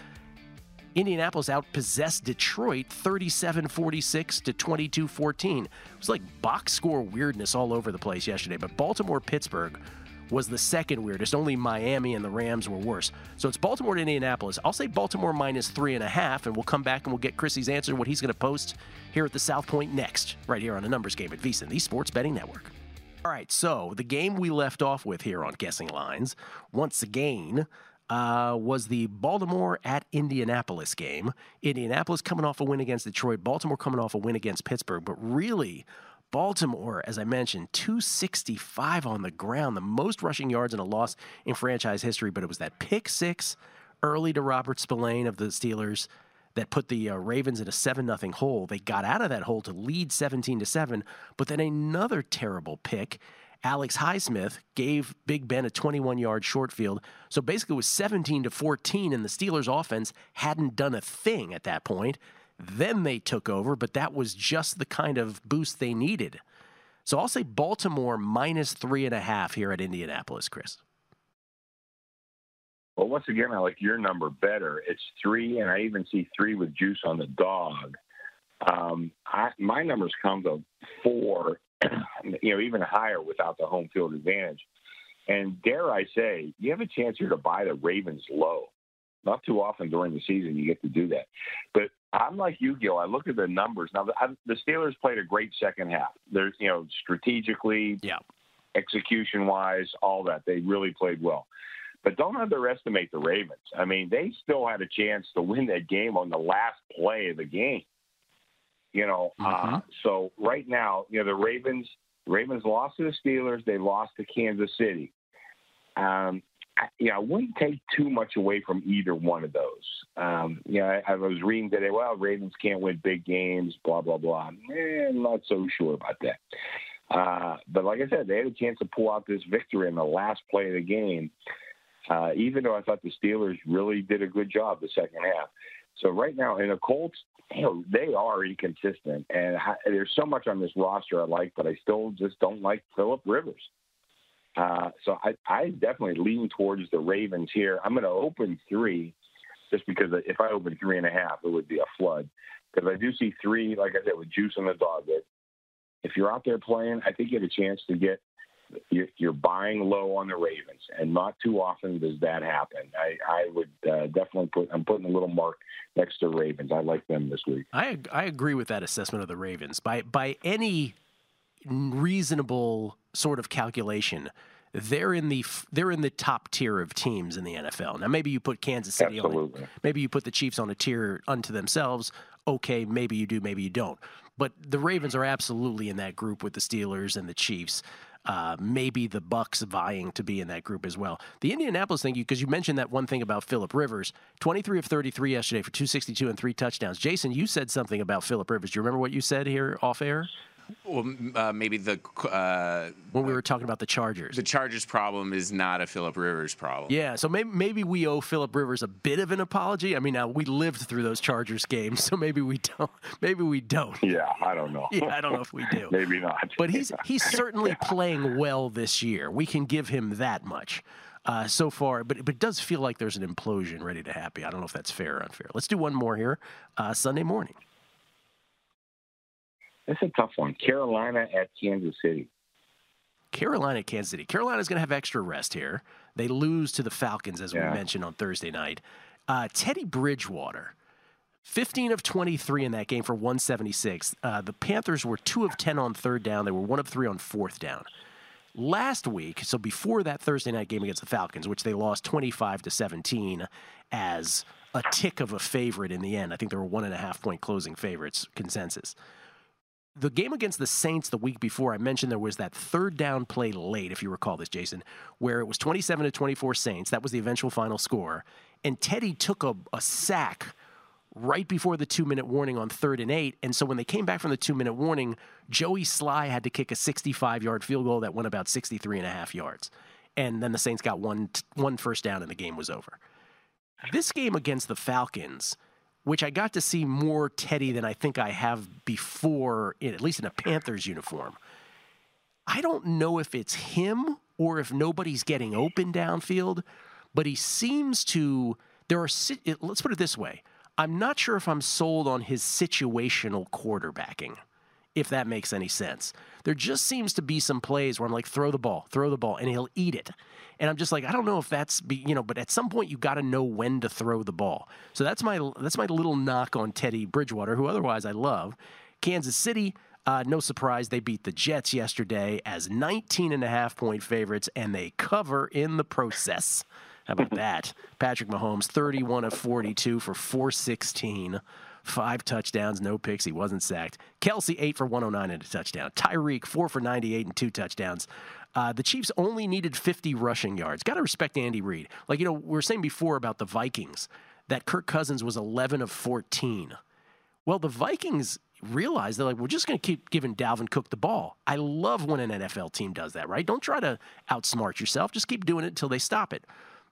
Indianapolis outpossessed Detroit 37 46 to 22 14. It was like box score weirdness all over the place yesterday, but Baltimore Pittsburgh was the second weirdest. Only Miami and the Rams were worse. So it's Baltimore to Indianapolis. I'll say Baltimore minus three and a half, and we'll come back and we'll get Chrissy's answer, what he's going to post here at the South Point next, right here on a numbers game at VSiN, the Sports Betting Network. All right, so the game we left off with here on Guessing Lines, once again, uh, was the Baltimore at Indianapolis game. Indianapolis coming off a win against Detroit, Baltimore coming off a win against Pittsburgh, but really, Baltimore, as I mentioned, 265 on the ground, the most rushing yards in a loss in franchise history, but it was that pick six early to Robert Spillane of the Steelers that put the uh, Ravens in a 7 0 hole. They got out of that hole to lead 17 to 7, but then another terrible pick. Alex Highsmith gave Big Ben a 21 yard short field. So basically, it was 17 to 14, and the Steelers' offense hadn't done a thing at that point. Then they took over, but that was just the kind of boost they needed. So I'll say Baltimore minus three and a half here at Indianapolis, Chris. Well, once again, I like your number better. It's three, and I even see three with juice on the dog. Um, I, my numbers come to four, <clears throat> you know, even higher without the home field advantage. And dare I say, you have a chance here to buy the Ravens low. Not too often during the season you get to do that. But I'm like you, Gill. I look at the numbers now. The, the Steelers played a great second half. There's, you know, strategically, yeah, execution wise, all that. They really played well. But don't underestimate the Ravens. I mean, they still had a chance to win that game on the last play of the game. You know, Mm-hmm. uh, so right now, you know, the Ravens, Ravens lost to the Steelers. They lost to Kansas City. Um, you know, I wouldn't take too much away from either one of those. Um, you know, I, I was reading today, well, Ravens can't win big games, blah, blah, blah. Eh, I'm not so sure about that. Uh, but like I said, they had a chance to pull out this victory in the last play of the game. Uh, even though I thought the Steelers really did a good job the second half. So right now, in the Colts, you know, they are inconsistent, and ha- there's so much on this roster I like, but I still just don't like Philip Rivers. Uh, so I, I definitely lean towards the Ravens here. I'm going to open three, just because if I open three and a half, it would be a flood. Because I do see three, like I said, with juice on the dog. That if you're out there playing, I think you have a chance to get you're, you're buying low on the Ravens, and not too often does that happen. I, I would uh, definitely put I'm putting a little mark next to Ravens. I like them this week. I I agree with that assessment of the Ravens by by any reasonable sort of calculation. They're in the they're in the top tier of teams in the NFL. Now maybe you put Kansas City Absolutely. on. Maybe you put the Chiefs on a tier unto themselves. Okay, maybe you do, maybe you don't. But the Ravens are absolutely in that group with the Steelers and the Chiefs. Uh, maybe the Bucks vying to be in that group as well. The Indianapolis thing, because you mentioned that one thing about Philip Rivers, 23 of 33 yesterday for 262 and three touchdowns. Jason, you said something about Philip Rivers. Do you remember what you said here off air? Well, uh, maybe the uh, when we were talking about the Chargers. The Chargers problem is not a Philip Rivers problem. Yeah, so maybe maybe we owe Philip Rivers a bit of an apology. I mean, now we lived through those Chargers games, so maybe we don't. Maybe we don't. Yeah, I don't know. Yeah, I don't know if we do. <laughs> Maybe not. But he's <laughs> he's certainly playing well this year. We can give him that much. Uh, so far, but, but it does feel like there's an implosion ready to happen. I don't know if that's fair or unfair. Let's do one more here. Uh, Sunday morning. It's a tough one. Carolina at Kansas City. Carolina, at Kansas City. Carolina's going to have extra rest here. They lose to the Falcons, as Yeah. we mentioned on Thursday night. Uh, Teddy Bridgewater, 15 of 23 in that game for 176. Uh, the Panthers were 2 of 10 on third down. They were 1 of 3 on fourth down. Last week, so before that Thursday night game against the Falcons, which they lost 25 to 17 as a tick of a favorite in the end. I think there were one and a half point closing favorites consensus the game against the Saints the week before, I mentioned there was that third down play late, if you recall this, Jason, where it was 27 to 24 Saints. That was the eventual final score. And Teddy took a, a sack right before the two minute warning on third and eight. And so when they came back from the two minute warning, Joey Slye had to kick a 65 yard field goal that went about 63 and a half yards. And then the Saints got one, one first down and the game was over. This game against the Falcons, which I got to see more Teddy than I think I have before, in, at least in a Panthers uniform. I don't know if it's him or if nobody's getting open downfield, but he seems to. There are. Let's put it this way. I'm not sure if I'm sold on his situational quarterbacking, if that makes any sense. There just seems to be some plays where I'm like, throw the ball, throw the ball, and he'll eat it. And I'm just like, I don't know if that's be, you know, but at some point you got to know when to throw the ball. So that's my that's my little knock on Teddy Bridgewater, who otherwise I love. Kansas City, uh, no surprise, they beat the Jets yesterday as 19 and a half point favorites, and they cover in the process. How about <laughs> that? Patrick Mahomes, 31 of 42 for 416, five touchdowns, no picks. He wasn't sacked. Kelce, 8 for 109 and a touchdown. Tyreek, 4 for 98 and two touchdowns. Uh, the Chiefs only needed 50 rushing yards. Got to respect Andy Reid. Like, you know, we were saying before about the Vikings that Kirk Cousins was 11 of 14. Well, the Vikings realized they're like, we're just going to keep giving Dalvin Cook the ball. I love when an NFL team does that, right? Don't try to outsmart yourself. Just keep doing it until they stop it.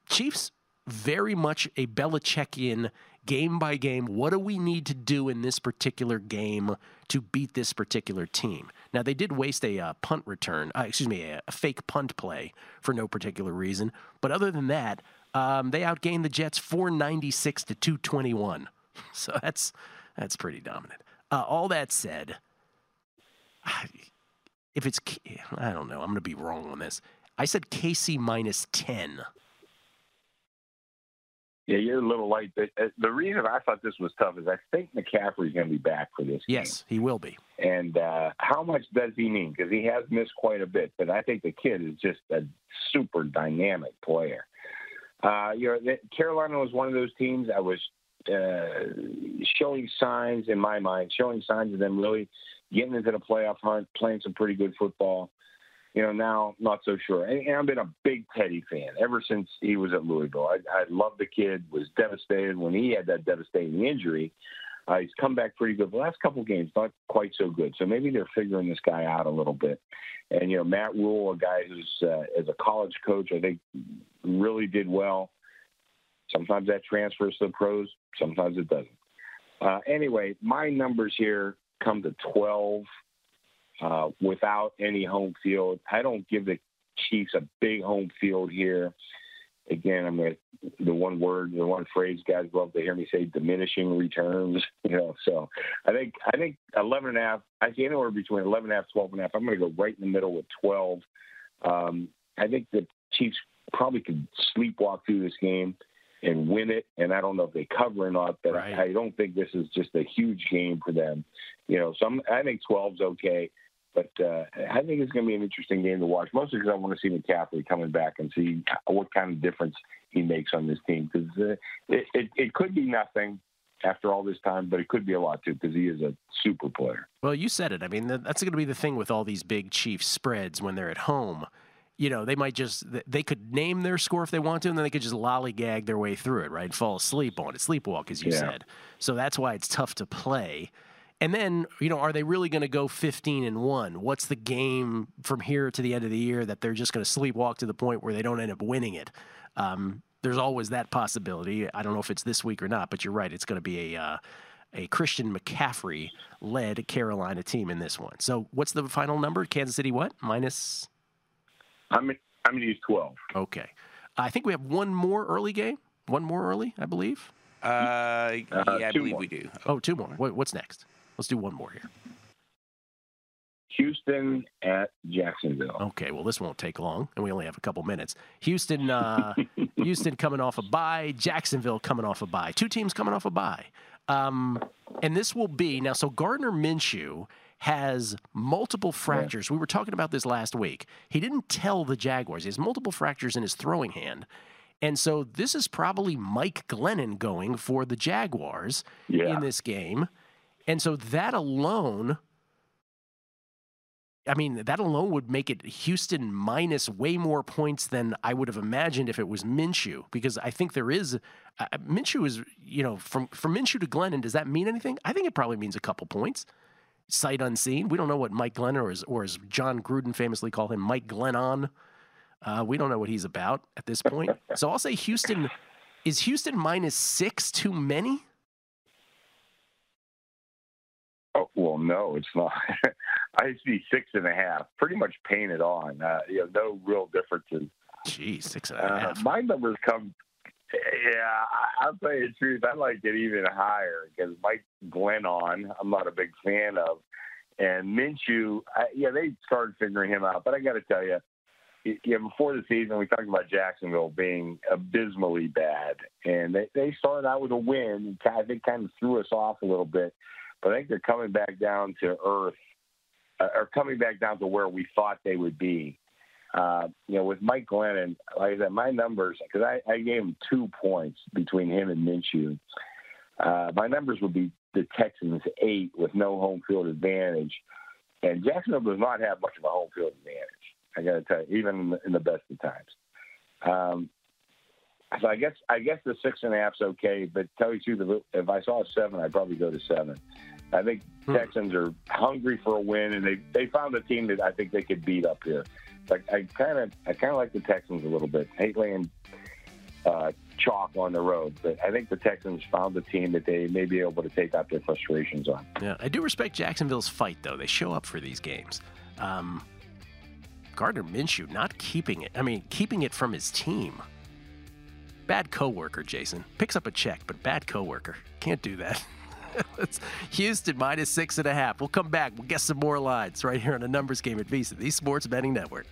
Chiefs, very much a Belichickian game by game. What do we need to do in this particular game to beat this particular team? Now, they did waste a uh, punt return, uh, excuse me, a, a fake punt play for no particular reason. But other than that, um, they outgained the Jets 496 to 221. <laughs> So that's that's pretty dominant. Uh, all that said, <sighs> if it's I don't know, I'm going to be wrong on this. I said KC minus 10. Yeah, you're a little light. The, uh, reason I thought this was tough is I think McCaffrey's going to be back for this. Yes, he will be. And uh, how much does he need? Because he has missed quite a bit. But I think the kid is just a super dynamic player. Uh, you know, Carolina was one of those teams I was uh, showing signs in my mind, showing signs of them really getting into the playoff hunt, playing some pretty good football. You know, now not so sure. And, and I've been a big Teddy fan ever since he was at Louisville. I, I love the kid. Was devastated when he had that devastating injury. Uh, he's come back pretty good. The last couple of games, not quite so good. So maybe they're figuring this guy out a little bit. And you know, Matt Rhule, a guy who's uh, as a college coach, I think really did well. Sometimes that transfers to the pros. Sometimes it doesn't. Uh, anyway, my numbers here come to 12 uh, without any home field. I don't give the Chiefs a big home field here. Again, I'm to, the one word, the one phrase guys love to hear me say diminishing returns, <laughs> you know. So I think, I think 11 and a half, I see anywhere between 11 and a half, 12 and a half. I'm going to go right in the middle with 12. Um, I think the Chiefs probably could sleepwalk through this game and win it. And I don't know if they cover or not, but Right. I don't think this is just a huge game for them. You know, so I'm, I think 12's okay. But uh, I think it's going to be an interesting game to watch, mostly because I want to see McCaffrey coming back and see what kind of difference he makes on this team. Because uh, it, it, it could be nothing after all this time, but it could be a lot too because he is a super player. Well, you said it. I mean, that's going to be the thing with all these big Chiefs spreads when they're at home. You know, they might just they could name their score if they want to, and then they could just lollygag their way through it, right? And fall asleep on it, sleepwalk, as you Yeah. said. So that's why it's tough to play. And then, you know, are they really going to go 15 and 1? What's the game from here to the end of the year that they're just going to sleepwalk to the point where they don't end up winning it? Um, there's always that possibility. I don't know if it's this week or not, but you're right. It's going to be a uh, a Christian McCaffrey led Carolina team in this one. So, what's the final number? Kansas City what? Minus I'm I'm going to use 12. Okay. I think we have one more early game. One more early, I believe. Uh, yeah, I believe more. we do. Oh, two more. What, what's next? Let's do one more here. Houston at Jacksonville. Okay, well, this won't take long, and we only have a couple minutes. Houston, uh, <laughs> Houston coming off a bye. Jacksonville coming off a bye. Two teams coming off a bye. Um, and this will be now. So Gardner Minshew has multiple fractures. We were talking about this last week. He didn't tell the Jaguars. He has multiple fractures in his throwing hand. And so this is probably Mike Glennon going for the Jaguars Yeah. in this game. And so that alone I mean, that alone would make it Houston minus way more points than I would have imagined if it was Minshew, because I think there is uh, Minshew is you know from from Minshew to Glennon. Does that mean anything? I think it probably means a couple points, sight unseen. We don't know what Mike Glennon or as, or as Jon Gruden famously called him, Mike Glennon. Uh, we don't know what he's about at this point. <laughs> so I'll say Houston. Is Houston minus six too many? Oh, well, no, it's not. <laughs> I see six and a half, pretty much painted on. Uh, you know, no real differences. Geez, six and a Uh, half. my numbers come. Yeah, I- I'll tell you the truth. I like it even higher because Mike Glennon, I'm not a big fan of, and Minshew. I, yeah, they started figuring him out, but I got to tell you, yeah, before the season, we talked about Jacksonville being abysmally bad, and they they started out with a win. and I think kind of threw us off a little bit, but I think they're coming back down to earth, uh, or coming back down to where we thought they would be. Uh, you know, with Mike Glennon, like I said, my numbers, because I, I gave him two points between him and Minshew. Uh, my numbers would be the Texans eight with no home field advantage. And Jacksonville does not have much of a home field advantage. I got to tell you, even in the, best of times. Um, so I guess I guess the six and a half's okay, but tell you the truth, if I saw a seven, I'd probably go to seven. I think Texans are hungry for a win, and they they found a team that I think they could beat up here. Like I kind of I kind of like the Texans a little bit. hate laying uh, chalk on the road, but I think the Texans found a team that they may be able to take out their frustrations on. Yeah, I do respect Jacksonville's fight, though. They show up for these games. Um, Gardner Minshew not keeping it. I mean, keeping it from his team. Bad coworker, Jason. Picks up a check, but bad coworker. Can't do that. <laughs> Houston minus six and a half. We'll come back. We'll get some more lines right here on a numbers game at VSiN, the Sports Betting Network.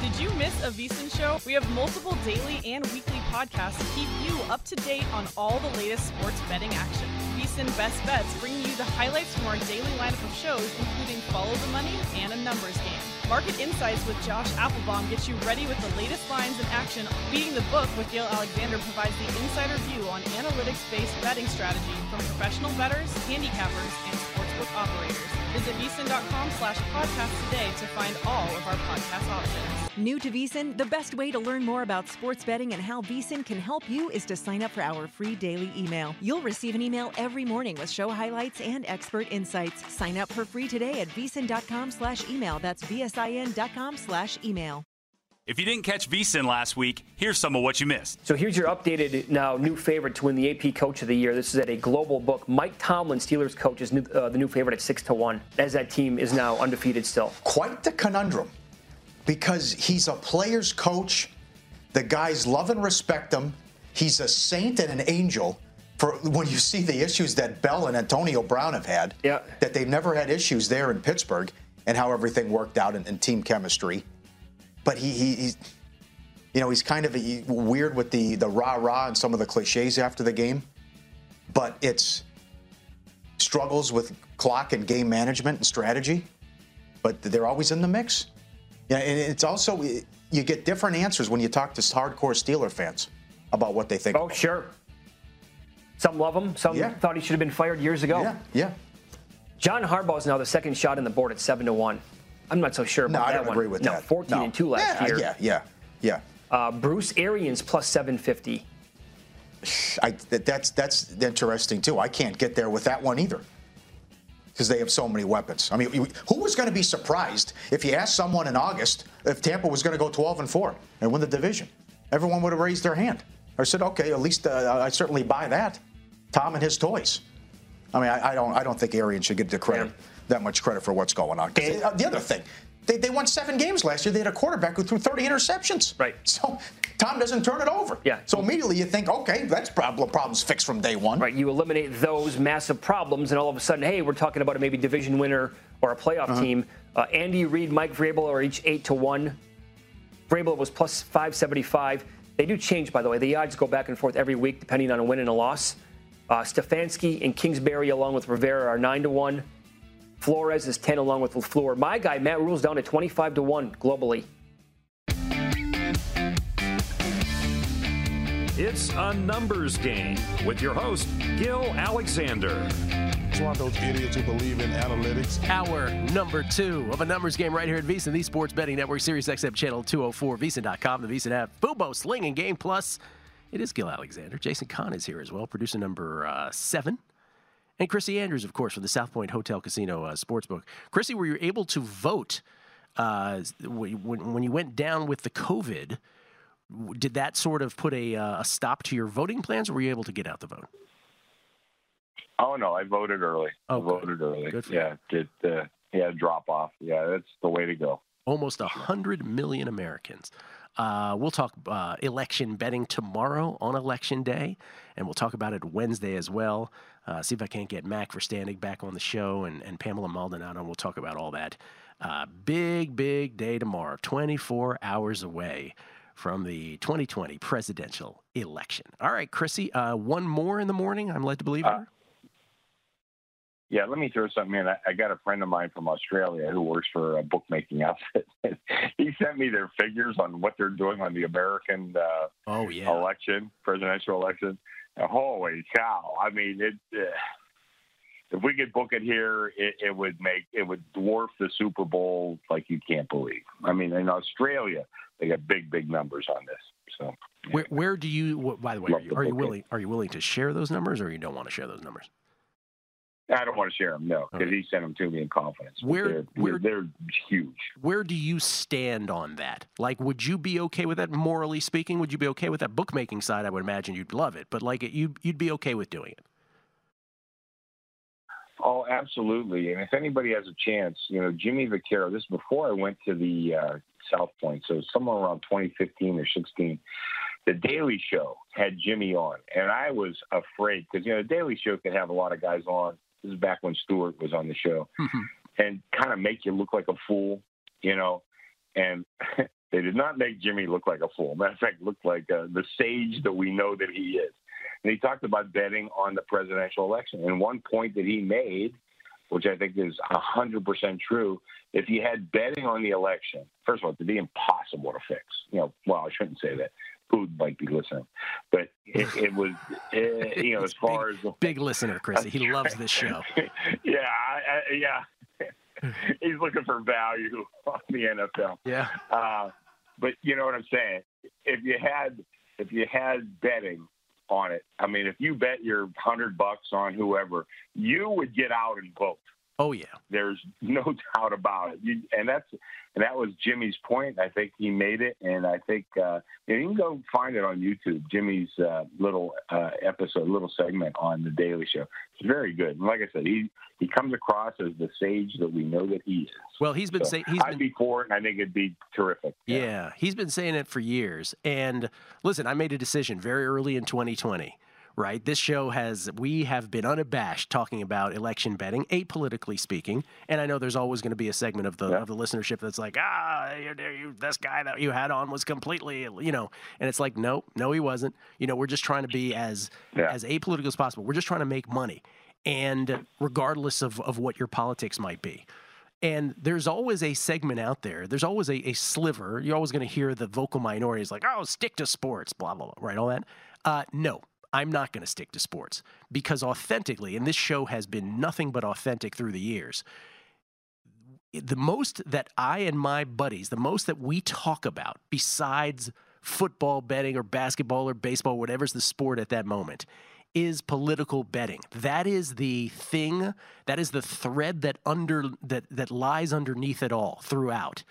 Did you miss a VSiN show? We have multiple daily and weekly podcasts to keep you up to date on all the latest sports betting action. VSiN Best Bets bring you the highlights from our daily lineup of shows, including Follow the Money and a numbers game. Market Insights with Josh Appelbaum gets you ready with the latest lines and action. Beating the Book with Gill Alexander provides the insider view on analytics-based betting strategy from professional bettors, handicappers, and sportsbook operators. Visit vsin.com slash podcast today to find all of our podcast options. New to VSIN, the best way to learn more about sports betting and how VSIN can help you is to sign up for our free daily email. You'll receive an email every morning with show highlights and expert insights. Sign up for free today at vsin.com slash email. That's vsin.com slash email. If you didn't catch VSIN last week, here's some of what you missed. So here's your updated now new favorite to win the AP Coach of the Year. This is at a global book. Mike Tomlin, Steelers coach, is new, uh, the new favorite at six to one, as that team is now undefeated still. Quite the conundrum, because he's a player's coach. The guys love and respect him. He's a saint and an angel. For when you see the issues that Bell and Antonio Brown have had, yeah. that they've never had issues there in Pittsburgh, and how everything worked out in, in team chemistry but he, he he's you know he's kind of a, weird with the the rah rah and some of the cliches after the game, but it's struggles with clock and game management and strategy, but they're always in the mix. Yeah, and it's also you get different answers when you talk to hardcore Steeler fans about what they think. Oh, sure. Some love him. Some Yeah. thought he should have been fired years ago. Yeah, yeah. John Harbaugh is now the second shot in the board at seven to one. I'm not so sure about No, I don't one. agree with no, that. 14 No. and two last Yeah, year. yeah, yeah, yeah. Uh, Bruce Arians plus 750. I, that's that's interesting too. I can't get there with that one either because they have so many weapons. I mean, who was going to be surprised if you asked someone in August if Tampa was going to go 12 and 4 and win the division? Everyone would have raised their hand or said, "Okay, at least uh, I certainly buy that." Tom and his toys. I mean, I, I don't I don't think Arian should get the credit that much credit for what's going on. they- uh, the other thing. They, they won seven games last year. They had a quarterback who threw 30 interceptions. Right. So Tom doesn't turn it over. Yeah. So immediately you think, okay, that's problem problems fixed from day one. Right. You eliminate those massive problems, and all of a sudden, hey, we're talking about a maybe division winner or a playoff Uh-huh. team. Uh, Andy Reid, Mike Vrabel are each eight to one. Vrabel was plus 575. They do change, by the way. The odds go back and forth every week depending on a win and a loss. Uh, Stefanski and Kingsbury, along with Rivera, are nine to one. Flores is 10 along with LaFleur. My guy, Matt Rhule's down to 25 to 1 globally. It's a numbers game with your host, Gill Alexander. It's one of those idiots who believe in analytics. Hour number two of a numbers game right here at VSiN, the Sports Betting Network, Sirius XM Channel 204, VSiN.com, the VSiN app, Fubo, Sling, and Game Plus. It is Gill Alexander. Jason Kahn is here as well, producer number uh, seven. And Chrissy Andrews, of course, from the South Point Hotel Casino uh, Sportsbook. Chrissy, were you able to vote uh, when, when you went down with the COVID? Did that sort of put a, uh, a stop to your voting plans, or were you able to get out the vote? Oh no, I voted early. Oh, I voted early. Good yeah, it uh, yeah drop off. Yeah, that's the way to go. almost 100 million Americans. Uh, we'll talk uh, election betting tomorrow on election day, and we'll talk about it Wednesday as well. Uh, see if I can't get Mac Verstandig back on the show and, and Pamela Maldonado, and we'll talk about all that. Uh, big, big day tomorrow, 24 hours away from the 2020 presidential election. All right, Chrissy, uh, one more in the morning, I'm led to believe. here? Yeah, let me throw something in. I, I got a friend of mine from Australia who works for a bookmaking <laughs> outfit. he sent me their figures on what they're doing on the American uh, oh yeah election, presidential election. Holy cow! I mean, it. Uh, if we could book it here, it, it would make it would dwarf the Super Bowl like you can't believe. I mean, in Australia, they got big, big numbers on this. So Where, where do you? By the way, are you, are you willing? Are you willing to share those numbers, or you don't want to share those numbers? I don't want to share them, no, because he sent them to me in confidence. Where- they're, where- they're huge. Where do you stand on that? Like, would you be okay with that? Morally speaking, would you be okay with that bookmaking side? I would imagine you'd love it, but like, you you'd be okay with doing it. Oh, absolutely. And if anybody has a chance, you know, Jimmy Vaccaro, this is before I went to the uh, South Point, so somewhere around 2015 or 16, the Daily Show had Jimmy on. And I was afraid because, you know, the Daily Show could have a lot of guys on. This is back when Stewart was on the show and kind of make you look like a fool, you know. And <laughs> they did not make Jimmy look like a fool. Matter of fact, looked like uh, the sage that we know that he is. And he talked about betting on the presidential election. And one point that he made which I think is hundred percent true. If you had betting on the election, first of all, it'd be impossible to fix. You know, well, I shouldn't say that. Food might be listening, but it, it was, eh, you know, as far as Big listener, Chrissy. He loves this show. <laughs> yeah, I, I, yeah. He's looking for value on the NFL. Yeah. Uh, but you know what I'm saying? If you had if you had betting on it, I mean, if you bet your hundred bucks on whoever, you would get out and vote. Oh yeah. There's <laughs> no doubt about it. You, and that's and that was Jimmy's point. I think he made it, and I think uh, you, can go find it on YouTube. Jimmy's uh, little uh, episode, little segment on the Daily Show. It's very good. And like I said, he he comes across as the sage that we know that he is. Well, he's been So saying he's I'd been be for it, and I think it'd be terrific. Yeah, he's been saying it for years. And listen, I made a decision very early in 2020. Right, this show has we have been unabashed talking about election betting, apolitically speaking. And I know there's always going to be a segment of the of the listenership that's like, ah, you, you, this guy that you had on was completely, you know. And it's like, no, no, he wasn't. You know, we're just trying to be as as apolitical as possible. We're just trying to make money, and regardless of of what your politics might be. And there's always a segment out there. There's always a, a sliver. You're always going to hear the vocal minorities like, oh, stick to sports, blah, blah, blah, right? All that. Uh, no, I'm not going to stick to sports because authentically, and this show has been nothing but authentic through the years, the most that I and my buddies, the most that we talk about besides football betting or basketball or baseball, whatever's the sport at that moment, is political betting. That is the thing, that is the thread that under that that lies underneath it all throughout,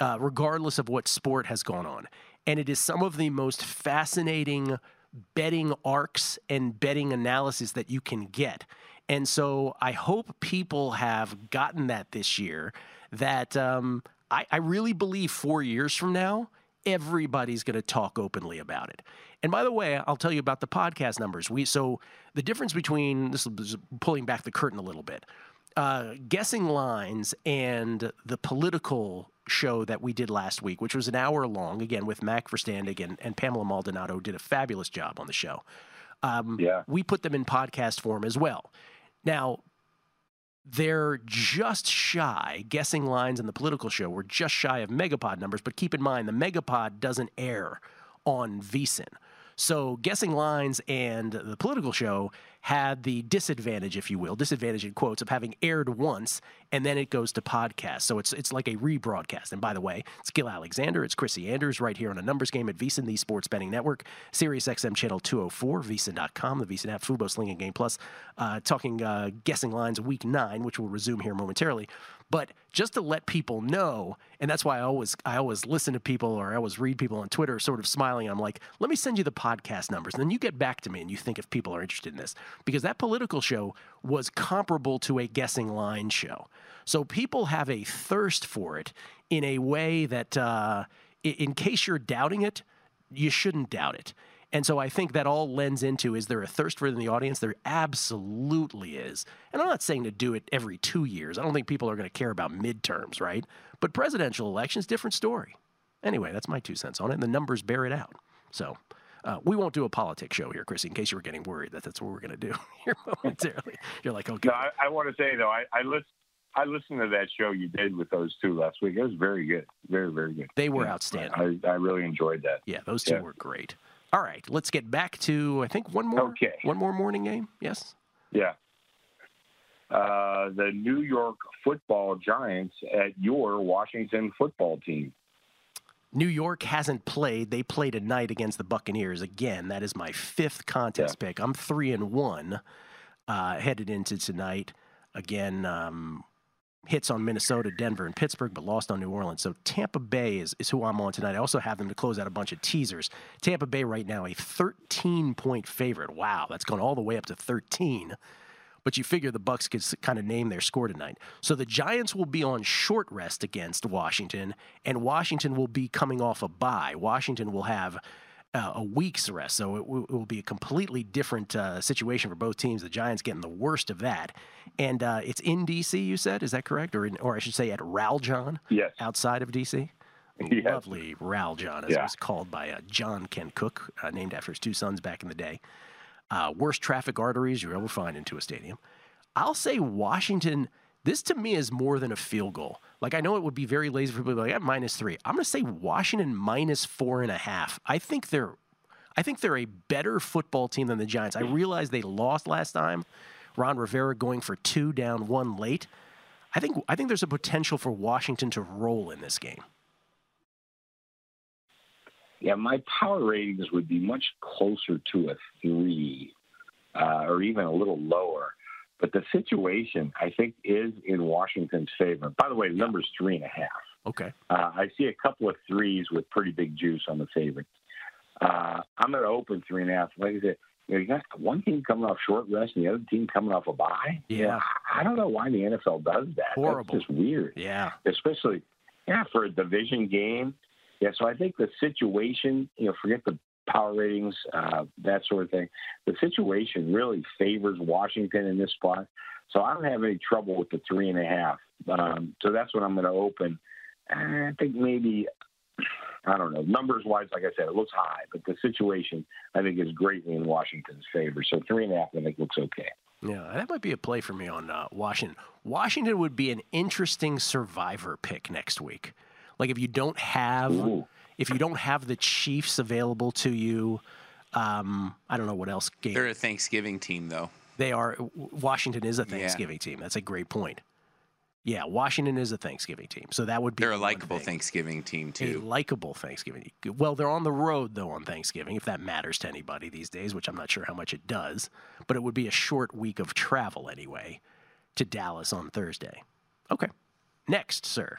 uh, regardless of what sport has gone on. And it is some of the most fascinating betting arcs and betting analysis that you can get. And so I hope people have gotten that this year. That um, I, I really believe four years from now, everybody's going to talk openly about it. And by the way, I'll tell you about the podcast numbers. We so the difference between this is pulling back the curtain a little bit. Uh, guessing lines and the political show that we did last week, which was an hour long, again with Mac Verstandig and, and Pamela Maldonado, did a fabulous job on the show. Um, yeah. We put them in podcast form as well. Now, they're just shy. Guessing lines and the political show were just shy of Megapod numbers, but keep in mind the Megapod doesn't air on VSIN. So guessing lines and the political show had the disadvantage, if you will, disadvantage in quotes of having aired once and then it goes to podcast. So it's it's like a rebroadcast. And by the way, it's Gill Alexander, it's Chrissy Andrews right here on a numbers game at VSIN, the Sports Betting Network, Sirius XM channel 204, VSIN.com, the VSIN app, Fubo, Sling, and Game Plus. Uh, talking uh, guessing lines week nine, which we'll resume here momentarily. But just to let people know, and that's why I always I always listen to people or I always read people on Twitter sort of smiling. I'm like, let me send you the podcast numbers. And then you get back to me and you think if people are interested in this. Because that political show was comparable to a guessing line show. So people have a thirst for it in a way that, uh, in case you're doubting it, you shouldn't doubt it. And so I think that all lends into is there a thirst for it in the audience? There absolutely is. And I'm not saying to do it every two years. I don't think people are going to care about midterms, right? But presidential elections, different story. Anyway, that's my two cents on it. And the numbers bear it out. So uh, we won't do a politics show here, Chris, in case you were getting worried that that's what we're going to do <laughs> here momentarily. You're like, okay. No, I, I want to say though, I, I listened. I listened to that show you did with those two last week. It was very good, very very good. They were Yeah, outstanding. I, I really enjoyed that. Yeah, those two Yeah. were great. All right, let's get back to I think one more Okay. one more morning game. Yes. Yeah. Uh, the New York Football Giants at your Washington football team. New York hasn't played. They play tonight against the Buccaneers again. That is my fifth contest pick. I'm three and one uh, headed into tonight. Again, um, hits on Minnesota, Denver, and Pittsburgh, but lost on New Orleans. So Tampa Bay is, is who I'm on tonight. I also have them to close out a bunch of teasers. Tampa Bay right now a 13 point favorite. Wow, that's gone all the way up to 13 but you figure the Bucks could kind of name their score tonight. So the Giants will be on short rest against Washington, and Washington will be coming off a bye. Washington will have uh, a week's rest, so it, will- it will be a completely different uh, situation for both teams. The Giants getting the worst of that, and uh, it's in DC. You said is that correct, or in, or I should say at Raljon, yes, outside of DC. Yes. Lovely Raljon, as it was called by uh, John Kent Cooke, uh, named after his two sons back in the day uh, worst traffic arteries you'll ever find into a stadium. I'll say Washington This to me is more than a field goal. Like I know it would be very lazy for people to be like at minus three. I'm going to say Washington minus four and a half. I think they're, I think they're a better football team than the Giants. I realize they lost last time. Ron Rivera going for two down, one late. I think I think there's a potential for Washington to roll in this game. Yeah, my power ratings would be much closer to a three, uh, or even a little lower. But the situation, I think, is in Washington's favor. By the way, the number's three and a half. Okay. Uh, I see a couple of threes with pretty big juice on the favorites. Uh, I'm going to open three and a half. Like I said, you, know, you got one team coming off short rest and the other team coming off a bye. Yeah. I don't know why the NFL does that. Horrible. That's just weird. Yeah. Especially, yeah, for a division game. Yeah, so I think the situation, you know, forget the power ratings, uh, that sort of thing. The situation really favors Washington in this spot. So I don't have any trouble with the three and a half. Um, so that's what I'm going to open. I think maybe, I don't know, numbers wise, like I said, it looks high, but the situation I think is greatly in Washington's favor. So three and a half, I think looks okay. Yeah, that might be a play for me on uh, Washington. Washington would be an interesting survivor pick next week. Like if you don't have Ooh. If you don't have the Chiefs available to you, um, I don't know what else game. They're a Thanksgiving team, though. They are. Washington is a Thanksgiving team. That's a great point. Yeah, Washington is a Thanksgiving team, so that would be They're a likable. Thanksgiving team A too. likable Thanksgiving. Well, they're on the road though on Thanksgiving, if that matters to anybody these days, which I'm not sure how much it does. But it would be a short week of travel anyway to Dallas on Thursday. Okay, next, sir.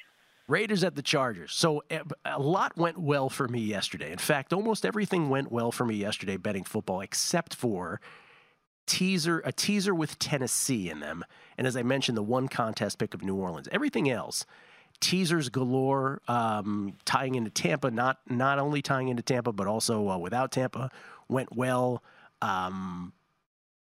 Raiders at the Chargers. So eh, a lot went well for me yesterday. In fact, almost everything went well for me yesterday betting football, except for teaser a teaser with Tennessee in them, and as I mentioned, the one contest pick of New Orleans. Everything else, teasers galore, um, tying into Tampa. Not not only tying into Tampa, but also uh, without Tampa went well. Um,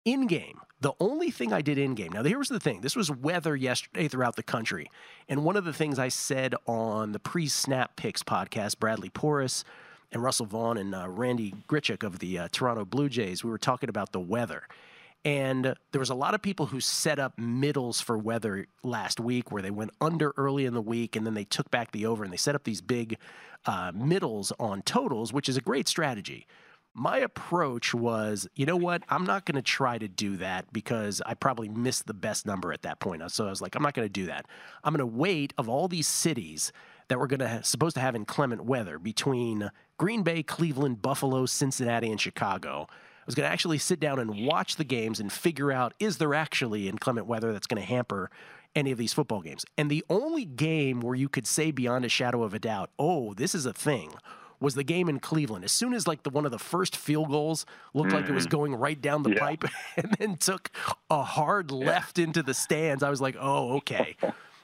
in game. The only thing I did in game. Now, here's the thing. This was weather yesterday throughout the country. And one of the things I said on the pre snap picks podcast, Bradley Porras and Russell Vaughn and uh, Randy Gritchick of the uh, Toronto Blue Jays, we were talking about the weather. And there was a lot of people who set up middles for weather last week where they went under early in the week and then they took back the over and they set up these big uh, middles on totals, which is a great strategy. My approach was, you know what? I'm not going to try to do that because I probably missed the best number at that point. So I was like, I'm not going to do that. I'm going to wait of all these cities that we're going to ha- supposed to have inclement weather between Green Bay, Cleveland, Buffalo, Cincinnati, and Chicago. I was going to actually sit down and watch the games and figure out is there actually inclement weather that's going to hamper any of these football games. And the only game where you could say beyond a shadow of a doubt, oh, this is a thing, was the game in Cleveland. As soon as like the one of the first field goals looked like it was Mhm. going right down the Yeah. pipe <laughs> and then took a hard left into the stands, I was like, oh, okay.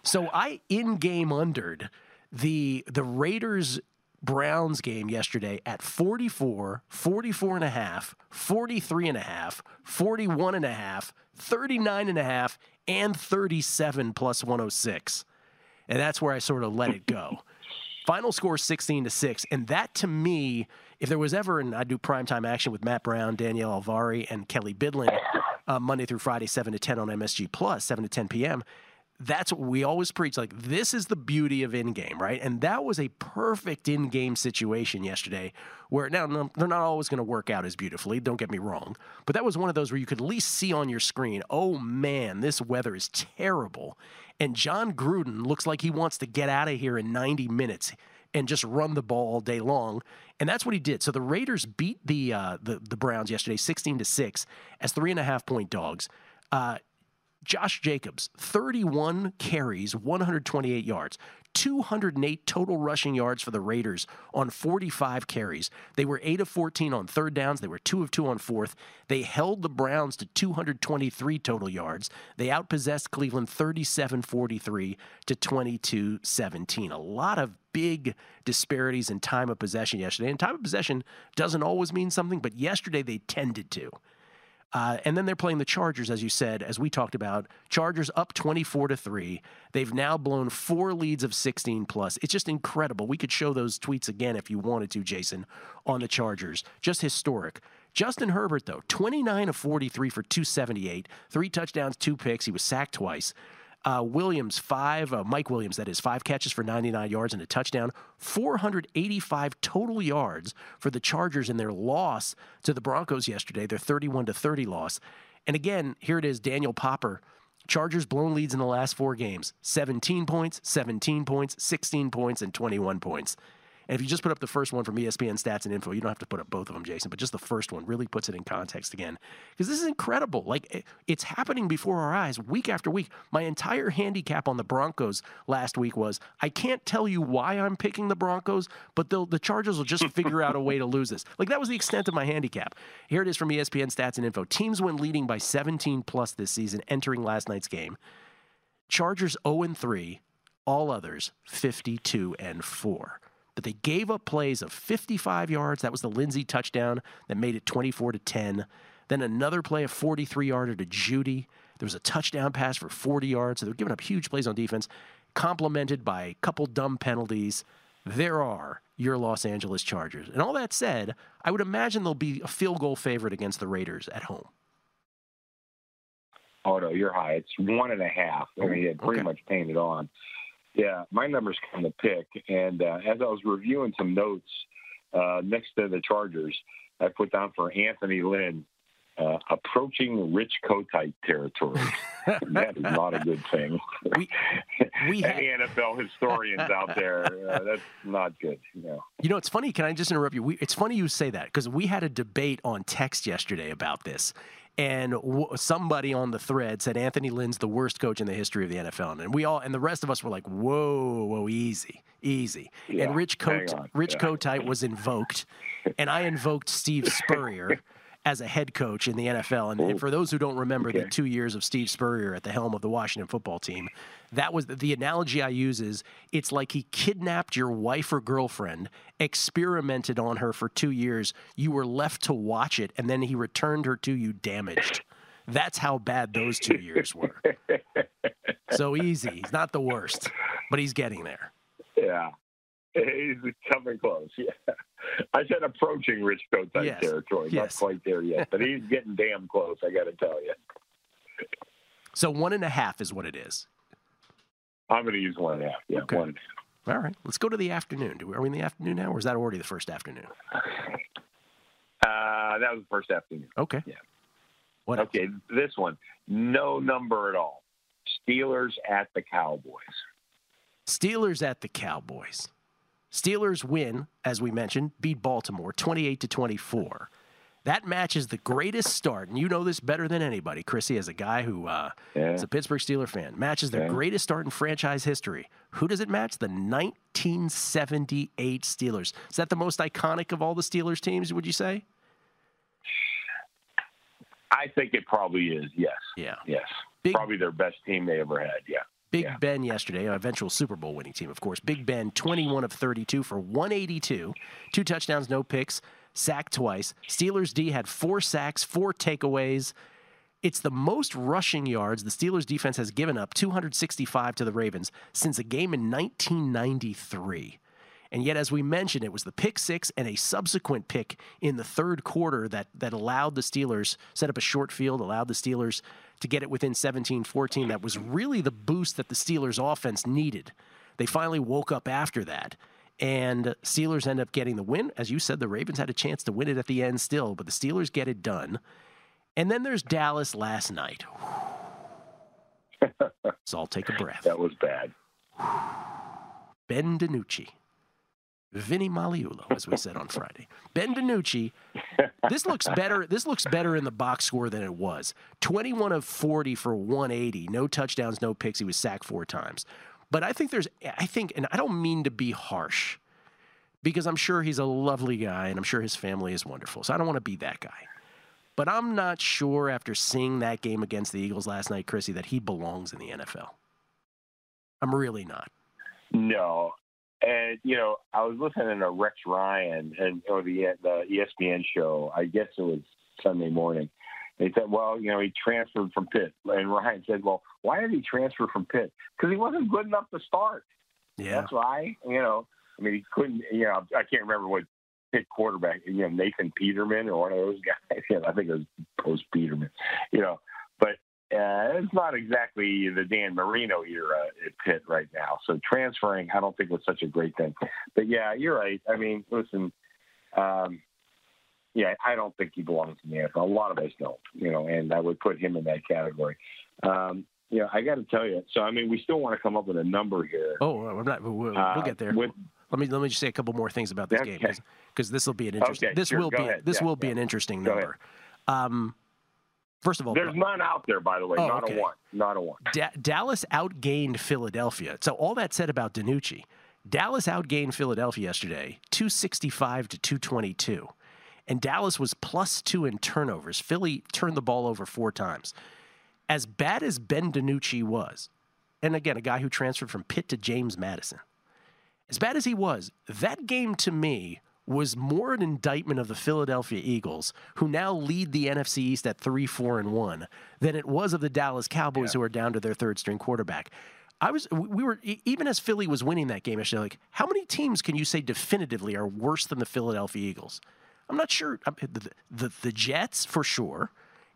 So I in-game undered the the Raiders Browns game yesterday at 44, 44 and a half, 43 and a half, 41 and a half, 39 and a half, and 37 plus 106. And that's where I sort of let it go. Final score 16 to 6. And that to me, if there was ever, and I do primetime action with Matt Brown, Danielle Alvari, and Kelly Bidlin uh, Monday through Friday, 7 to 10 on MSG Plus, 7 to 10 p.m. That's what we always preach. Like, this is the beauty of in game, right? And that was a perfect in game situation yesterday where now they're not always going to work out as beautifully, don't get me wrong. But that was one of those where you could at least see on your screen, oh man, this weather is terrible. And Jon Gruden looks like he wants to get out of here in 90 minutes and just run the ball all day long. And that's what he did. So the Raiders beat the uh, the, the Browns yesterday, 16 to 6, as three and a half point dogs. Uh, Josh Jacobs, 31 carries, 128 yards, 208 total rushing yards for the Raiders on 45 carries. They were 8 of 14 on third downs. They were 2 of 2 on fourth. They held the Browns to 223 total yards. They outpossessed Cleveland 37 43 to 22 17. A lot of big disparities in time of possession yesterday. And time of possession doesn't always mean something, but yesterday they tended to. Uh, and then they're playing the Chargers, as you said, as we talked about. Chargers up 24 to 3. They've now blown four leads of 16 plus. It's just incredible. We could show those tweets again if you wanted to, Jason, on the Chargers. Just historic. Justin Herbert, though, 29 of 43 for 278, three touchdowns, two picks. He was sacked twice. Uh, Williams, five, uh, Mike Williams, that is, five catches for 99 yards and a touchdown, 485 total yards for the Chargers in their loss to the Broncos yesterday, their 31 to 30 loss. And again, here it is Daniel Popper. Chargers blown leads in the last four games 17 points, 17 points, 16 points, and 21 points. And if you just put up the first one from ESPN Stats and Info, you don't have to put up both of them, Jason, but just the first one really puts it in context again. Because this is incredible. Like, it's happening before our eyes week after week. My entire handicap on the Broncos last week was I can't tell you why I'm picking the Broncos, but the Chargers will just figure out a way to lose this. Like, that was the extent of my handicap. Here it is from ESPN Stats and Info. Teams went leading by 17 plus this season entering last night's game. Chargers 0 and 3, all others 52 and 4. But they gave up plays of 55 yards. That was the Lindsay touchdown that made it 24 to 10. Then another play of 43 yarder to Jeudy. There was a touchdown pass for 40 yards. So they're giving up huge plays on defense, complemented by a couple dumb penalties. There are your Los Angeles Chargers. And all that said, I would imagine they'll be a field goal favorite against the Raiders at home. Oh no, you're high. It's one and a half. I mean, it pretty Okay. much painted on. Yeah, my number's kind of pick. And uh, as I was reviewing some notes uh, next to the Chargers, I put down for Anthony Lynn uh, approaching Rich Kotite territory. that is not a good thing. <laughs> we Any NFL historians out there, uh, that's not good. You know. You know, it's funny. Can I just interrupt you? We, it's funny you say that because we had a debate on text yesterday about this. And w- somebody on the thread said Anthony Lynn's the worst coach in the history of the NFL, and we all and the rest of us were like, "Whoa, whoa, easy, easy." Yeah, and Rich Cote, Rich yeah. Kotite was invoked, and I invoked Steve <laughs> Spurrier as a head coach in the NFL. And, and oh, for those who don't remember the two years of Steve Spurrier at the helm of the Washington football team, that was the analogy I use is it's like he kidnapped your wife or girlfriend, experimented on her for two years. You were left to watch it, and then he returned her to you damaged. That's how bad those two years were. <laughs> So easy. He's not the worst, but he's getting there. Yeah. He's coming close. Yeah. I said approaching Rich Kotite Yes. territory. Yes. Not quite there yet, but he's getting damn close, I got to tell you. So one and a half is what it is. I'm going to use one and a half. Yeah, Okay. one and a half. All right, let's go to the afternoon. Do we, are we in the afternoon now, or is that already the first afternoon? Uh, that was the first afternoon. Okay. Yeah. What okay, this one, no number at all. Steelers at the Cowboys. Steelers at the Cowboys. Steelers win, as we mentioned, beat Baltimore 28 to 24. That match is the greatest start, and you know this better than anybody, Chrissy, as a guy who uh, Yeah. is a Pittsburgh Steeler fan. Matches the Yeah. greatest start in franchise history. Who does it match? The 1978 Steelers. Is that the most iconic of all the Steelers teams? Would you say? I think it probably is. Yes. Yeah. Yes. probably their best team they ever had. Yeah. Big Ben yesterday, eventual Super Bowl winning team, of course. Big Ben, 21 of 32 for 182, two touchdowns, no picks, sacked twice. Steelers D had four sacks, four takeaways. It's the most rushing yards the Steelers defense has given up, 265 to the Ravens, since a game in 1993. And yet, as we mentioned, it was the pick six and a subsequent pick in the third quarter that, that allowed the Steelers, set up a short field, allowed the Steelers to get it within 17 14. That was really the boost that the Steelers offense needed. They finally woke up after that. And Steelers end up getting the win. As you said, the Ravens had a chance to win it at the end still, but the Steelers get it done. And then there's Dallas last night. <laughs> so I'll take a breath. That was bad. Ben DiNucci. Vinny Maliulo, as we said on Friday. Ben DiNucci. This looks better. This looks better in the box score than it was. 21 of 40 for 180. No touchdowns, no picks. He was sacked four times. But I think there's I think, and I don't mean to be harsh, because I'm sure he's a lovely guy and I'm sure his family is wonderful. So I don't want to be that guy. But I'm not sure after seeing that game against the Eagles last night, Chrissy, that he belongs in the NFL. I'm really not. No. And you know, I was listening to Rex Ryan and or the the ESPN show. I guess it was Sunday morning. They said, well, you know, he transferred from Pitt, and Ryan said, well, why did he transfer from Pitt? Because he wasn't good enough to start. Yeah. That's why. You know, I mean, he couldn't. You know, I can't remember what Pitt quarterback. You know, Nathan Peterman or one of those <laughs> guys. <laughs> I think it was post Peterman. You know, uh, it's not exactly the Dan Marino era at Pitt right now. So transferring, I don't think was such a great thing. But yeah, you're right. I mean, listen, um, yeah, I don't think he belongs in the NFL. A lot of us don't, you know, and I would put him in that category. Um, you know, I got to tell you. So I mean, we still want to come up with a number here. Oh, I'm not. We'll, we'll Uh, get there. with- let me let me just say a couple more things about this game because this will be an interesting. Okay, this sure, will be ahead. this Yeah, will be an interesting Go number. Um, first of all, There's none out there, by the way. Oh, not okay. a one. Not a one. Da- Dallas outgained Philadelphia. So all that said about DiNucci, Dallas outgained Philadelphia yesterday, 265 to 222. And Dallas was plus two in turnovers. Philly turned the ball over four times. As bad as Ben DiNucci was, and again, a guy who transferred from Pitt to James Madison, as bad as he was, that game to me was more an indictment of the Philadelphia Eagles, who now lead the NFC East at 3 4 and 1, than it was of the Dallas Cowboys, who are down to their third string quarterback. I was, we were, even as Philly was winning that game yesterday, like, how many teams can you say definitively are worse than the Philadelphia Eagles? I'm not sure. The, the, the Jets, for sure.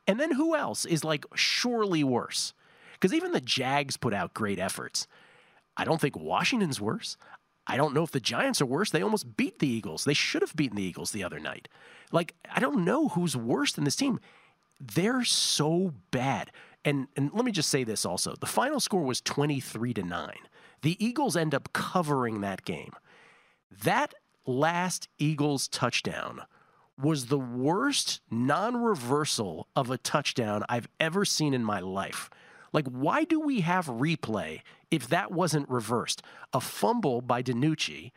And then who else is like surely worse? Because even the Jags put out great efforts. I don't think Washington's worse. I don't know if the Giants are worse. They almost beat the Eagles. They should have beaten the Eagles the other night. Like, I don't know who's worse than this team. They're so bad. And and let me just say this also. The final score was 23 to 9. The Eagles end up covering that game. That last Eagles touchdown was the worst non reversal of a touchdown I've ever seen in my life. Like, why do we have replay if that wasn't reversed? A fumble by DiNucci,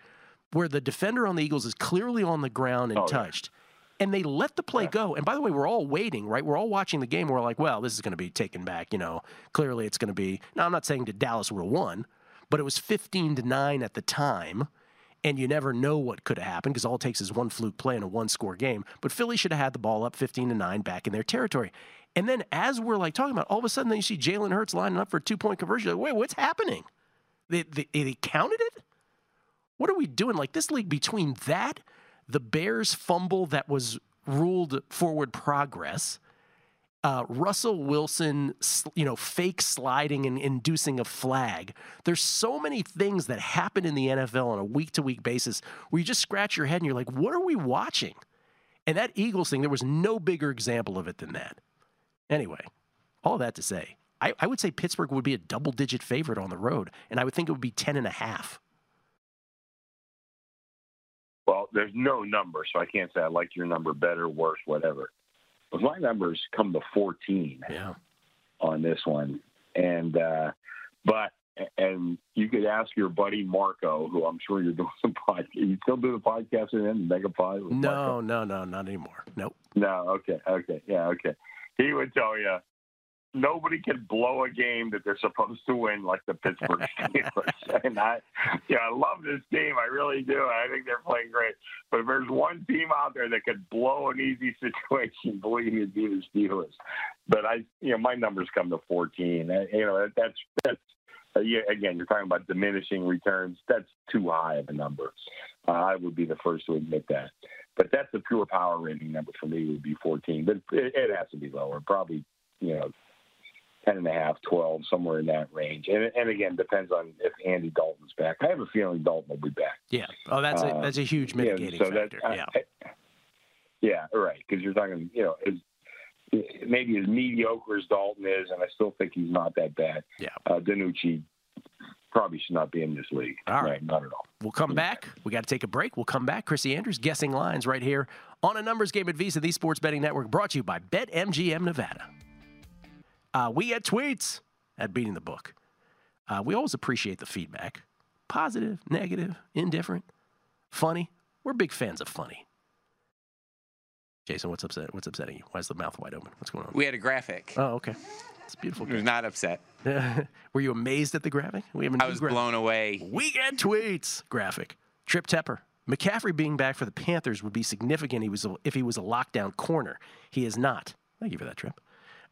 where the defender on the Eagles is clearly on the ground and oh, touched, and they let the play go. And by the way, we're all waiting, right? We're all watching the game. We're like, well, this is going to be taken back. You know, clearly it's going to be. Now, I'm not saying that Dallas would have won, but it was 15 to 9 at the time and you never know what could have happened because all it takes is one fluke play in a one score game. But Philly should have had the ball up 15 to 9 back in their territory. And then as we're like talking about, all of a sudden then you see Jalen Hurts lining up for a two point conversion. Like, wait, what's happening? They, they, they counted it? What are we doing? Like this league between that, the Bears fumble that was ruled forward progress, uh, Russell Wilson, you know, fake sliding and inducing a flag. There's so many things that happen in the NFL on a week to week basis where you just scratch your head and you're like, what are we watching? And that Eagles thing, there was no bigger example of it than that. Anyway, all that to say, I, I would say Pittsburgh would be a double digit favorite on the road, and I would think it would be 10 and a half. Well, there's no number, so I can't say I like your number better, worse, whatever. But my numbers come to 14 yeah. on this one, and uh, but and you could ask your buddy Marco, who I'm sure you're <laughs> doing some podcast. You still do the podcast with him, Megapod? with Marco? No, no, no, not anymore. Nope. No, okay, okay, yeah, okay. <laughs> He would tell you nobody can blow a game that they're supposed to win like the Pittsburgh <laughs> Steelers. <laughs> and I, yeah, I love this team. I really do. I think they're playing great. But if there's one team out there that could blow an easy situation, believe me, it'd be the Steelers. But I, you know, my numbers come to 14. Uh, You know, that's that's. Uh, yeah, again, you're talking about diminishing returns. That's too high of a number. Uh, I would be the first to admit that. But that's the pure power rating number for me would be 14. But it, it has to be lower, probably, you know, 10 and a half, 12, somewhere in that range. And, and again, depends on if Andy Dalton's back. I have a feeling Dalton will be back. Yeah. Oh, that's a, Uh, that's a huge yeah, mitigating so that- factor. I- yeah. I- yeah, right. Because you're talking, you know, as, maybe as mediocre as Dalton is, and I still think he's not that bad. Yeah. Uh, DiNucci probably should not be in this league. All right. not at all. We'll come back. We got to take a break. We'll come back. Chrissy Andrews guessing lines right here on a numbers game at VSiN, the Sports Betting Network, brought to you by BetMGM Nevada. Uh, we get tweets at Beating the Book. Uh, we always appreciate the feedback positive, negative, indifferent, funny. We're big fans of funny. Jason, what's upset? What's upsetting you? Why is the mouth wide open? What's going on? We had a graphic. Oh, okay. It's beautiful. I was not upset. <laughs> Were you amazed at the graphic? We have a I was gra- blown away. Weekend tweets graphic. Trip Tepper. McCaffrey being back for the Panthers would be significant he was a, if he was a lockdown corner. He is not. Thank you for that, Trip.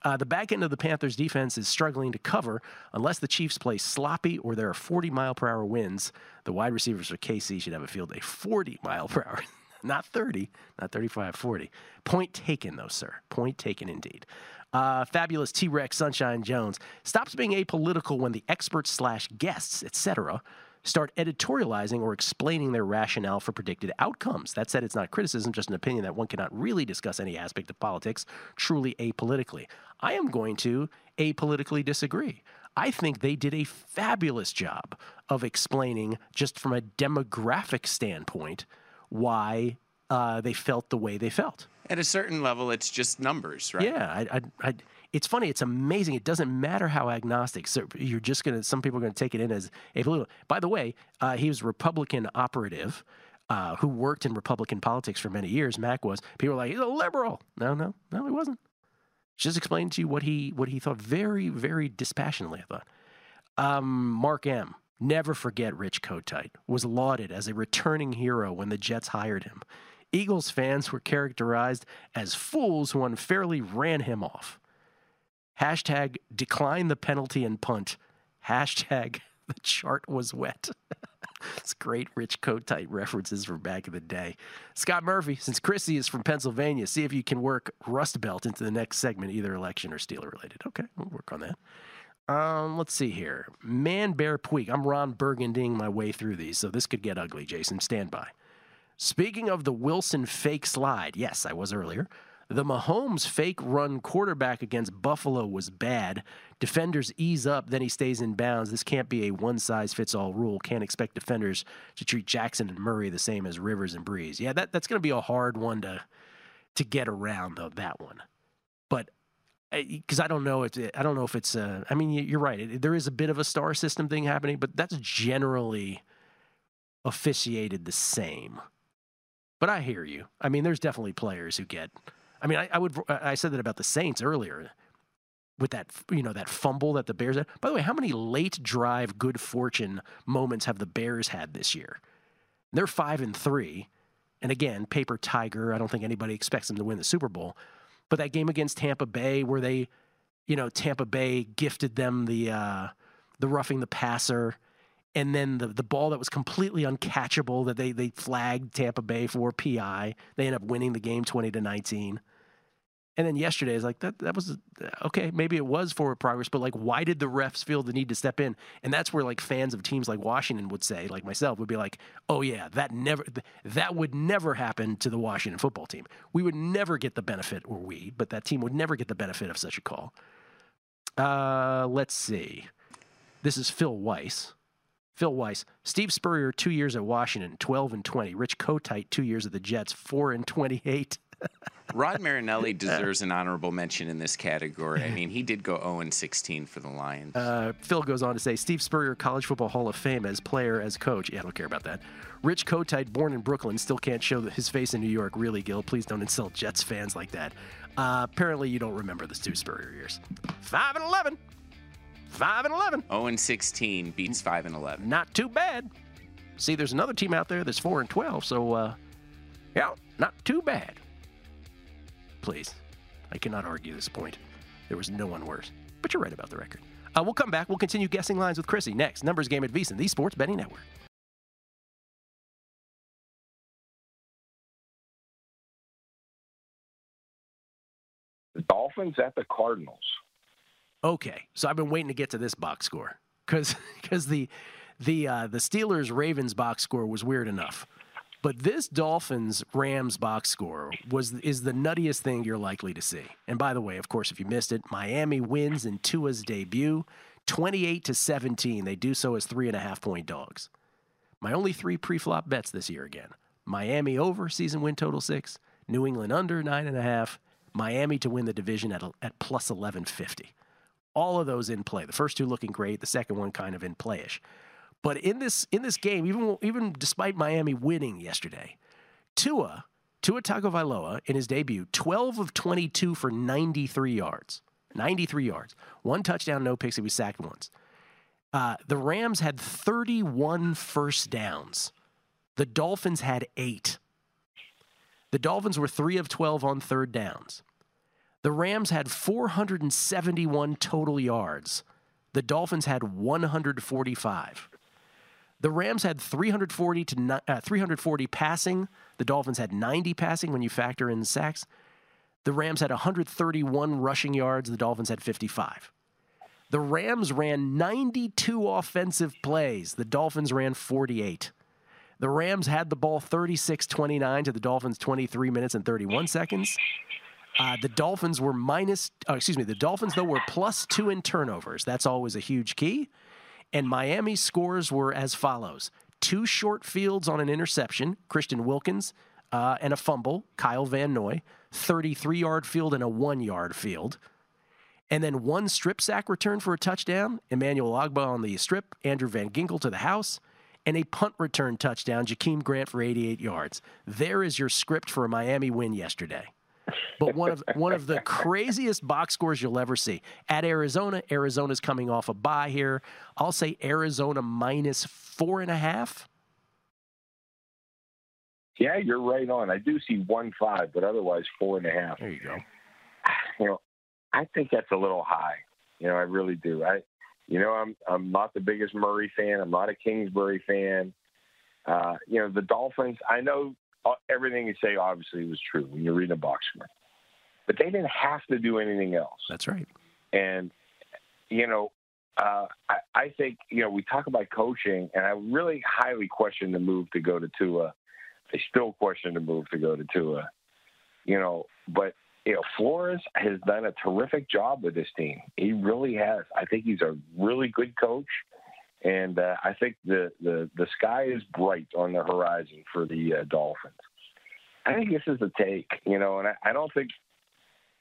Uh, the back end of the Panthers defense is struggling to cover unless the Chiefs play sloppy or there are 40 mile per hour winds. The wide receivers for KC should have a field day 40 mile per hour, <laughs> not 30, not 35, 40. Point taken, though, sir. Point taken indeed. Uh, fabulous T Rex Sunshine Jones stops being apolitical when the experts slash guests, etc., start editorializing or explaining their rationale for predicted outcomes. That said, it's not criticism, just an opinion that one cannot really discuss any aspect of politics truly apolitically. I am going to apolitically disagree. I think they did a fabulous job of explaining, just from a demographic standpoint, why uh, they felt the way they felt. At a certain level, it's just numbers, right? Yeah, I, I, I, it's funny. It's amazing. It doesn't matter how agnostic. So you're just gonna. Some people are gonna take it in as apolitical. By the way, uh, he was a Republican operative uh, who worked in Republican politics for many years. Mac was. People were like, he's a liberal. No, no, no, he wasn't. Just explained to you what he what he thought very, very dispassionately. I thought. Um, Mark M. Never forget Rich Kotite was lauded as a returning hero when the Jets hired him. Eagles fans were characterized as fools who unfairly ran him off. Hashtag decline the penalty and punt. Hashtag <laughs> the chart was wet. <laughs> it's great Rich Kotite references from back in the day. Scott Murphy, since Chrissy is from Pennsylvania, see if you can work Rust Belt into the next segment, either election or Steeler related. Okay, we'll work on that. Um, let's see here. Man Bear Puig. I'm Ron Burgunding my way through these, so this could get ugly, Jason. Stand by. Speaking of the Wilson fake slide, yes, I was earlier. The Mahomes fake run quarterback against Buffalo was bad. Defenders ease up, then he stays in bounds. This can't be a one size fits all rule. Can't expect defenders to treat Jackson and Murray the same as Rivers and Brees. Yeah, that, that's going to be a hard one to to get around though. That one, because I don't know if it, I don't know if it's. Uh, I mean, you're right. It, there is a bit of a star system thing happening, but that's generally officiated the same. But I hear you. I mean, there's definitely players who get. I mean, I, I would. I said that about the Saints earlier, with that you know that fumble that the Bears had. By the way, how many late drive good fortune moments have the Bears had this year? They're five and three, and again, paper tiger. I don't think anybody expects them to win the Super Bowl. But that game against Tampa Bay, where they, you know, Tampa Bay gifted them the uh, the roughing the passer, and then the the ball that was completely uncatchable that they they flagged Tampa Bay for PI. They end up winning the game twenty to nineteen. And then yesterday is like that. That was okay. Maybe it was forward progress, but like, why did the refs feel the need to step in? And that's where like fans of teams like Washington would say, like myself, would be like, "Oh yeah, that never, that would never happen to the Washington football team. We would never get the benefit, or we, but that team would never get the benefit of such a call." Uh, let's see. This is Phil Weiss. Phil Weiss. Steve Spurrier, two years at Washington, 12 and 20. Rich Kotite, two years at the Jets, 4 and 28. Rod Marinelli deserves an honorable mention in this category. I mean, he did go 0 and 16 for the Lions. Uh, Phil goes on to say Steve Spurrier, College Football Hall of Fame as player, as coach. Yeah, I don't care about that. Rich Kotite, born in Brooklyn, still can't show his face in New York. Really, Gill, please don't insult Jets fans like that. Uh, apparently, you don't remember the Stu Spurrier years. 5 and 11. 5 and 11. 0 and 16 beats 5 and 11. Not too bad. See, there's another team out there that's 4 and 12, so, uh, yeah, not too bad. Please. I cannot argue this point. There was no one worse. But you're right about the record. Uh, we'll come back. We'll continue guessing lines with Chrissy next. Numbers game at VSiN, the Sports Betting Network. The Dolphins at the Cardinals. Okay, so I've been waiting to get to this box score because because <laughs> the the uh, the Steelers Ravens box score was weird enough, but this Dolphins Rams box score was is the nuttiest thing you're likely to see. And by the way, of course, if you missed it, Miami wins in Tua's debut, 28 to 17. They do so as three and a half point dogs. My only three pre-flop bets this year again: Miami over season win total six, New England under nine and a half, Miami to win the division at at plus 1150 all of those in play. The first two looking great, the second one kind of in playish. But in this in this game, even even despite Miami winning yesterday, Tua Tua Tagovailoa in his debut, 12 of 22 for 93 yards, 93 yards, one touchdown, no picks. He was sacked once. Uh, the Rams had 31 first downs. The Dolphins had eight. The Dolphins were three of 12 on third downs. The Rams had 471 total yards. The Dolphins had 145. The Rams had 340 to uh, 340 passing. The Dolphins had 90 passing when you factor in sacks. The Rams had 131 rushing yards. The Dolphins had 55. The Rams ran 92 offensive plays. The Dolphins ran 48. The Rams had the ball 36 29 to the Dolphins 23 minutes and 31 seconds. Uh, the Dolphins were minus, uh, excuse me, the Dolphins, though, were plus two in turnovers. That's always a huge key. And Miami's scores were as follows two short fields on an interception, Christian Wilkins, uh, and a fumble, Kyle Van Noy, 33 yard field and a one yard field. And then one strip sack return for a touchdown, Emmanuel Ogbah on the strip, Andrew Van Ginkel to the house, and a punt return touchdown, Jakeem Grant for 88 yards. There is your script for a Miami win yesterday but one of one of the craziest box scores you'll ever see. At Arizona, Arizona's coming off a bye here. I'll say Arizona minus four and a half. Yeah, you're right on. I do see one five, but otherwise four and a half. There you go. <sighs> You know, I think that's a little high. You know, I really do. I, you know, I'm I'm not the biggest Murray fan. I'm not a Kingsbury fan. Uh, you know, the Dolphins. I know everything you say obviously was true when you're reading a box score, but they didn't have to do anything else. That's right. And you know, uh, I, I think you know we talk about coaching, and I really highly question the move to go to Tua. I still question the move to go to Tua. You know, but you know, Flores has done a terrific job with this team. He really has. I think he's a really good coach, and uh, I think the, the the sky is bright on the horizon for the uh, Dolphins. I think this is the take, you know, and I, I don't think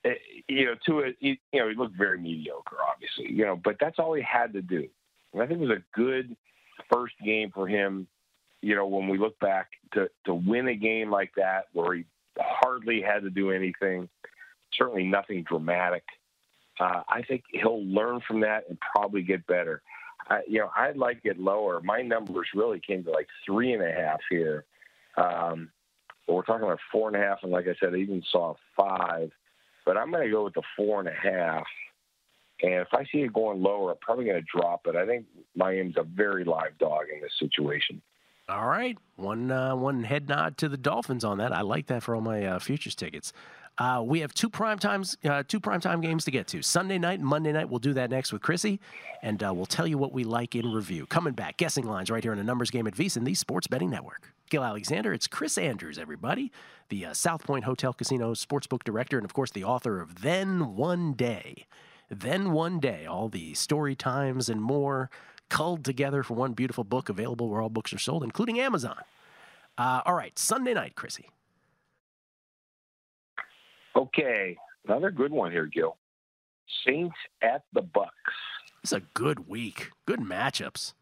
it, you know, to it, you know, he looked very mediocre, obviously, you know, but that's all he had to do. And I think it was a good first game for him, you know, when we look back to, to win a game like that where he hardly had to do anything, certainly nothing dramatic. Uh, I think he'll learn from that and probably get better. I, you know, I'd like it lower. My numbers really came to like three and a half here. Um, but we're talking about four and a half, and like I said, I even saw five. But I'm going to go with the four and a half. And if I see it going lower, I'm probably going to drop it. I think Miami's a very live dog in this situation. All right, one uh, one head nod to the Dolphins on that. I like that for all my uh, futures tickets. Uh, we have two prime times, uh, two prime time games to get to. Sunday night and Monday night. We'll do that next with Chrissy, and uh, we'll tell you what we like in review. Coming back, guessing lines right here in a numbers game at VSiN, the Sports Betting Network. Gill Alexander, it's Chris Andrews, everybody, the uh, South Point Hotel Casino Sportsbook Director, and of course the author of Then One Day. Then One Day, all the story times and more culled together for one beautiful book available where all books are sold, including Amazon. Uh, all right, Sunday night, Chrissy. Okay, another good one here, Gill. Saints at the Bucks. It's a good week. Good matchups.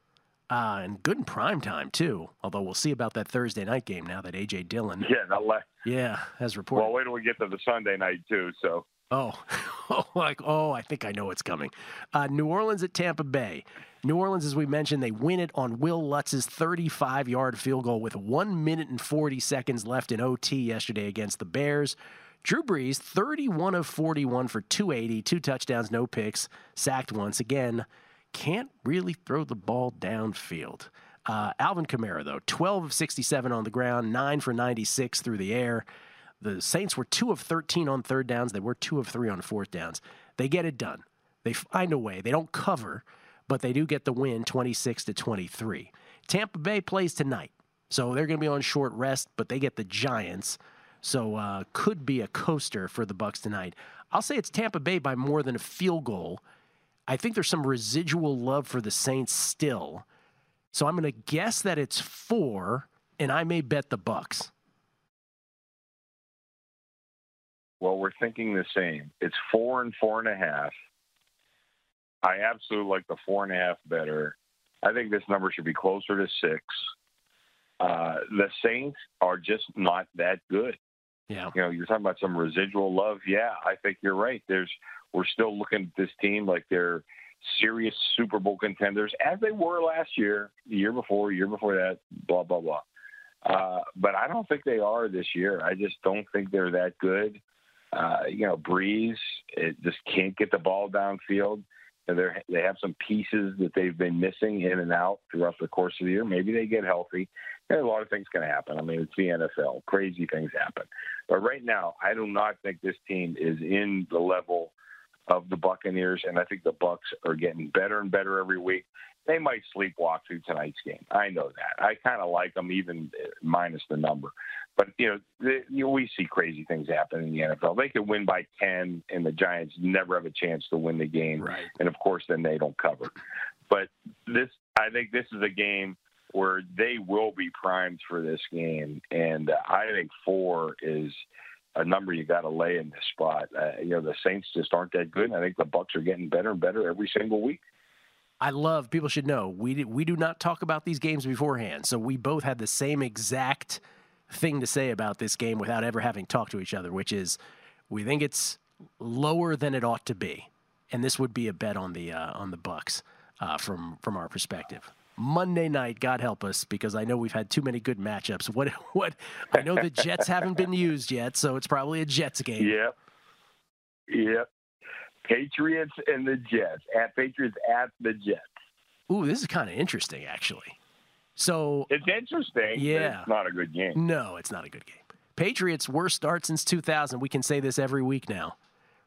Uh, and good in prime time, too. Although we'll see about that Thursday night game now that A.J. Dillon, Yeah, not le- yeah, has reported. Well, wait till we get to the Sunday night too. So Oh, <laughs> oh, like oh, I think I know what's coming. Uh, New Orleans at Tampa Bay. New Orleans, as we mentioned, they win it on Wil Lutz's 35-yard field goal with one minute and 40 seconds left in OT yesterday against the Bears. Drew Brees, 31 of 41 for 280, two touchdowns, no picks, sacked once again. Can't really throw the ball downfield. Uh, Alvin Kamara, though, 12 of 67 on the ground, 9 for 96 through the air. The Saints were 2 of 13 on third downs. They were 2 of 3 on fourth downs. They get it done. They find a way. They don't cover, but they do get the win 26 to 23. Tampa Bay plays tonight. So they're going to be on short rest, but they get the Giants. So uh, could be a coaster for the Bucks tonight. I'll say it's Tampa Bay by more than a field goal. I think there's some residual love for the Saints still. So I'm going to guess that it's 4 and I may bet the Bucks. Well, we're thinking the same. It's four and four and a half. I absolutely like the four and a half better. I think this number should be closer to six. Uh, the Saints are just not that good. Yeah. You know, you're talking about some residual love. Yeah, I think you're right. There's we're still looking at this team like they're serious Super Bowl contenders, as they were last year, the year before, year before that, blah blah blah. Uh, but I don't think they are this year. I just don't think they're that good. Uh, you know, Brees it just can't get the ball downfield. And they have some pieces that they've been missing in and out throughout the course of the year. Maybe they get healthy. A lot of things going to happen. I mean, it's the NFL. Crazy things happen. But right now, I do not think this team is in the level of the Buccaneers, and I think the Bucks are getting better and better every week. They might sleepwalk through tonight's game. I know that. I kind of like them, even eh, minus the number. But you know, the, you know, we see crazy things happen in the NFL. They could win by ten, and the Giants never have a chance to win the game. Right. And of course, then they don't cover. But this, I think, this is a game where they will be primed for this game, and uh, I think four is a number you got to lay in this spot. Uh, you know, the Saints just aren't that good, I think the Bucks are getting better and better every single week. I love people should know we do, we do not talk about these games beforehand, so we both had the same exact thing to say about this game without ever having talked to each other, which is we think it's lower than it ought to be, and this would be a bet on the uh, on the Bucks uh, from from our perspective. Monday night, God help us, because I know we've had too many good matchups. What <laughs> what I know the Jets haven't been used yet, so it's probably a Jets game. Yep. Yep. Patriots and the Jets. At Patriots at the Jets. Ooh, this is kind of interesting, actually. So It's interesting. but Yeah. It's not a good game. No, it's not a good game. Patriots worst start since 2000. We can say this every week now.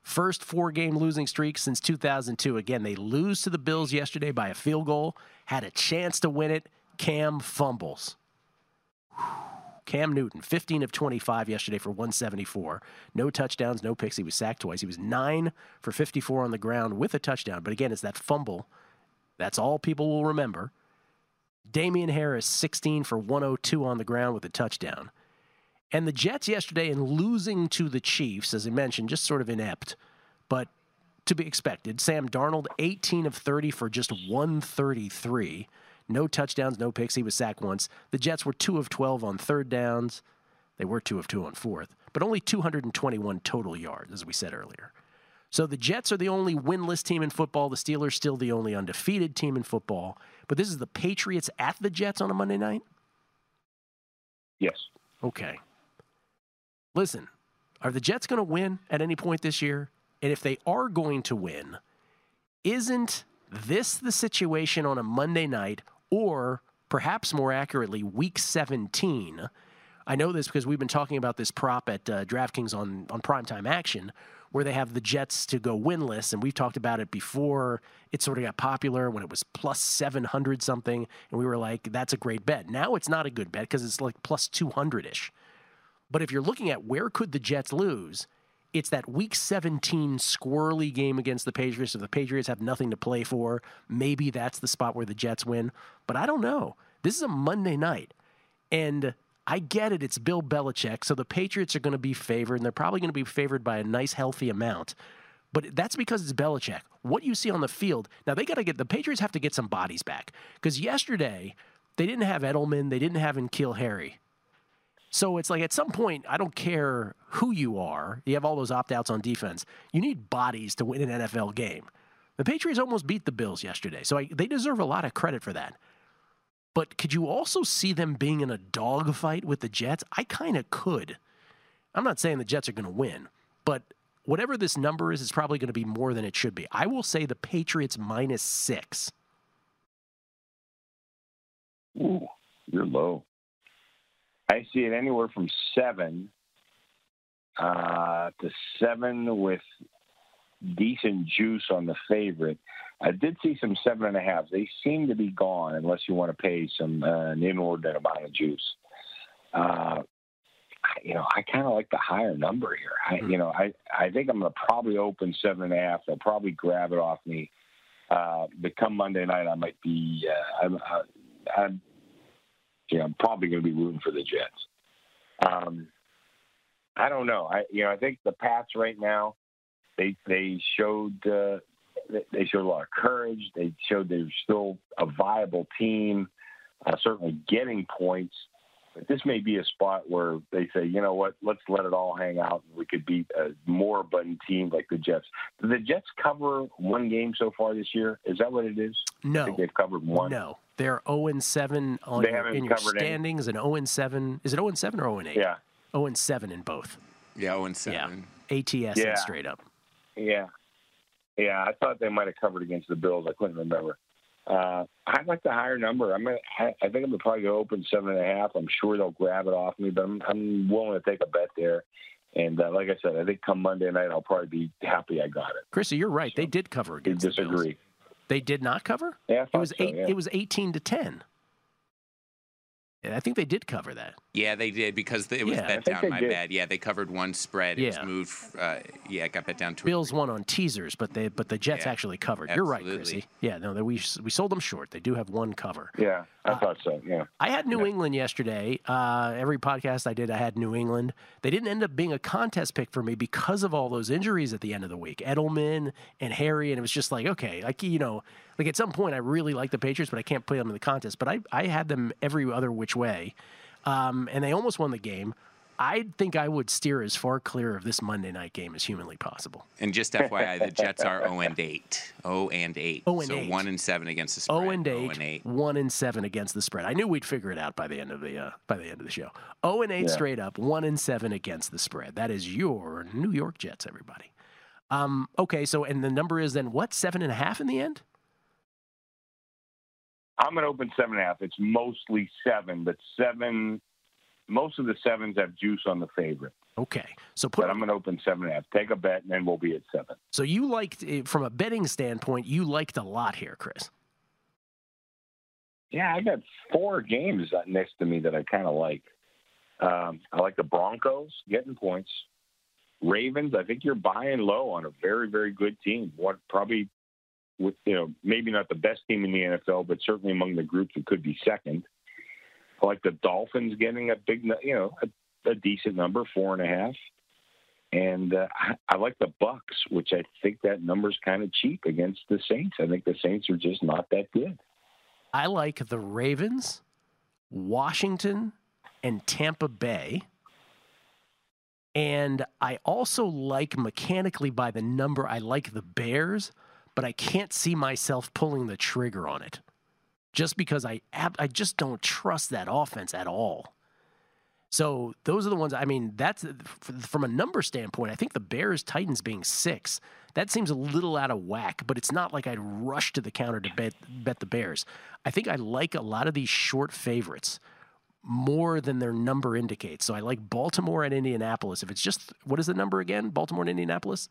First four game losing streak since 2002. Again, they lose to the Bills yesterday by a field goal. Had a chance to win it. Cam fumbles. Cam Newton, 15 of 25 yesterday for 174. No touchdowns, no picks. He was sacked twice. He was 9 for 54 on the ground with a touchdown. But again, it's that fumble. That's all people will remember. Damien Harris, 16 for 102 on the ground with a touchdown. And the Jets yesterday, in losing to the Chiefs, as I mentioned, just sort of inept, but to be expected. Sam Darnold, 18 of 30 for just 133. No touchdowns, no picks. He was sacked once. The Jets were 2 of 12 on third downs. They were 2 of 2 on fourth, but only 221 total yards, as we said earlier. So the Jets are the only winless team in football. The Steelers still the only undefeated team in football. But this is the Patriots at the Jets on a Monday night? Yes. Okay. Listen, are the Jets going to win at any point this year? And if they are going to win, isn't this the situation on a Monday night, or perhaps more accurately, week 17? I know this because we've been talking about this prop at uh, DraftKings on, on primetime action, where they have the Jets to go winless. And we've talked about it before it sort of got popular when it was plus 700 something. And we were like, that's a great bet. Now it's not a good bet because it's like plus 200 ish. But if you're looking at where could the Jets lose, it's that week 17 squirrely game against the Patriots. If the Patriots have nothing to play for, maybe that's the spot where the Jets win. But I don't know. This is a Monday night. And I get it. It's Bill Belichick. So the Patriots are going to be favored, and they're probably going to be favored by a nice, healthy amount. But that's because it's Belichick. What you see on the field, now they got to get, the Patriots have to get some bodies back. Because yesterday, they didn't have Edelman, they didn't have N'Keal Harry. So it's like at some point, I don't care who you are, you have all those opt outs on defense. You need bodies to win an NFL game. The Patriots almost beat the Bills yesterday, so I, they deserve a lot of credit for that. But could you also see them being in a dogfight with the Jets? I kind of could. I'm not saying the Jets are going to win, but whatever this number is, is probably going to be more than it should be. I will say the Patriots minus six. Ooh, you're low. I see it anywhere from seven uh, to seven with decent juice on the favorite. I did see some seven and a half. They seem to be gone unless you want to pay some uh, an inordinate amount of juice. Uh, you know, I kind of like the higher number here. I, you know, I I think I'm going to probably open seven and a half. They'll probably grab it off me. Uh, but come Monday night, I might be. Uh, I'm, uh, I'm, you know, I'm probably going to be rooting for the Jets. Um, I don't know. I you know, I think the Pats right now, they they showed uh, they showed a lot of courage. They showed they're still a viable team, uh, certainly getting points. But this may be a spot where they say, you know what, let's let it all hang out. and We could beat a more button team like the Jets. Did the Jets cover one game so far this year? Is that what it is? No, I think they've covered one. No, they're 0 and 7 on They your, in your covered any. standings, and 0 and 7. Is it 0 and 7 or 0 and 8? Yeah. 0 and 7 in both. Yeah, 0 and 7. Yeah. ATS Yeah. and straight up. Yeah, yeah. I thought they might have covered against the Bills. I couldn't remember. Uh, I'd like the higher number. I'm gonna, I, I think I'm gonna probably go open seven and a half. I'm sure they'll grab it off me, but I'm, I'm willing to take a bet there. And uh, like I said, I think come Monday night, I'll probably be happy I got it. Chrissy, you're right. They did cover They against the Bills. They did not cover. Yeah, it was so, eight. yeah. It was 18 to 10. Yeah, I think they did cover that. Yeah, they did because it was Yeah, bet down. they My did. bad. Yeah, they covered one spread. It Yeah. was moved. Uh, yeah, it got bet down to. Bills won on teasers, but they but the Jets Yeah, actually covered. You're right, absolutely. Chrissy. Yeah, no, they, we we sold them short. They do have one cover. Yeah, I Uh, thought so. Yeah. I had New England yesterday. Uh, every podcast I did, I had New England. They didn't end up being a contest pick for me because of all those injuries at the end of the week. Edelman and Harry, and it was just like, okay, like you know, like at some point I really like the Patriots, but I can't play them in the contest. But I I had them every other which way, um, and they almost won the game. I think I would steer as far clear of this Monday night game as humanly possible. And just FYI, the Jets are 0 and 8. 0 and 8. 0 and so 8. 1 and 7 against the spread. 0 and 8, 0 and 8. 1 and 7 against the spread. I knew we'd figure it out by the end of the uh, by the end of the show. 0 and 8 Yeah. straight up, 1 and 7 against the spread. That is your New York Jets, everybody. Um, okay, so and the number is then what seven and a half in the end? I'm going to open seven and a half. It's mostly seven, but seven. Most of the sevens have juice on the favorite. Okay, so put. But I'm going to open seven and a half. Take a bet, and then we'll be at seven. So you liked eh, from a betting standpoint, you liked a lot here, Chris. Yeah, I got four games next to me that I kind of like. Um, I like the Broncos getting points. Ravens, I think you're buying low on a very, very good team. What probably, with you know, maybe not the best team in the NFL, but certainly among the groups it could be second. I like the Dolphins getting a big, you know, a, a decent number, four and a half. And uh, I, I like the Bucks, which I think that number's kind of cheap against the Saints. I think the Saints are just not that good. I like the Ravens, Washington, and Tampa Bay. And I also like mechanically by the number, I like the Bears, but I can't see myself pulling the trigger on it just because I, I just don't trust that offense at all. So those are the ones. I mean, that's from a number standpoint. I think the Bears Titans being six that seems a little out of whack. But it's not like I'd rush to the counter to bet bet the Bears. I think I like a lot of these short favorites more than their number indicates. So I like Baltimore and Indianapolis. If it's just what is the number again? Baltimore and Indianapolis.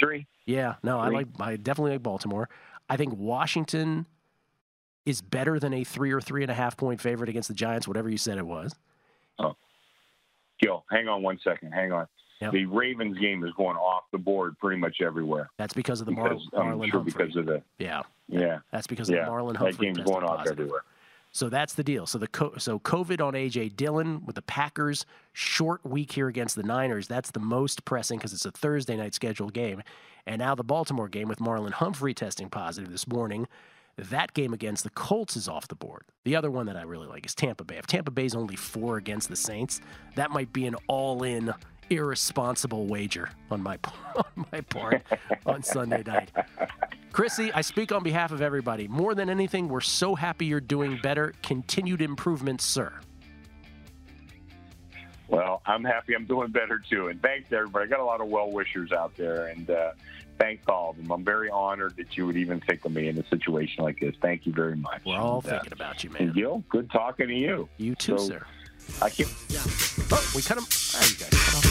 Three. Yeah, no, I like I definitely like Baltimore. I think Washington is better than a three or three and a half point favorite against the Giants, whatever you said it was. Oh, Gill, hang on one second. Hang on. the Ravens game is going off the board pretty much everywhere. That's because of the because, Mar- I'm Marlon sure Humphrey. because of the Yeah. yeah. That's because yeah. of Marlon That game's going off positive. everywhere. So that's the deal. So the co- so COVID on AJ Dillon with the Packers short week here against the Niners. That's the most pressing because it's a Thursday night scheduled game, and now the Baltimore game with Marlon Humphrey testing positive this morning. That game against the Colts is off the board. The other one that I really like is Tampa Bay. If Tampa Bay's only four against the Saints, that might be an all-in irresponsible wager on my <laughs> on my part <laughs> on Sunday night. Chrissy, I speak on behalf of everybody. More than anything, we're so happy you're doing better. Continued improvements, sir. Well, I'm happy I'm doing better too. And thanks everybody. I got a lot of well wishers out there and uh, thanks to all of them. I'm very honored that you would even think of me in a situation like this. Thank you very much. We're all And, uh, thinking about you, man. And Gill, good talking to you. You too, So, sir. I can't. Oh, we cut him. Oh, you guys cut off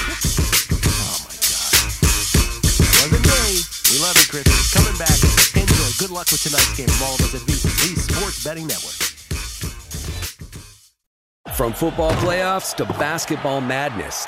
Oh my God. That wasn't me. We love you, Chris. Coming back. Enjoy. Good luck with tonight's game from all of us at VSiN, the Sports Betting Network. From football playoffs to basketball madness,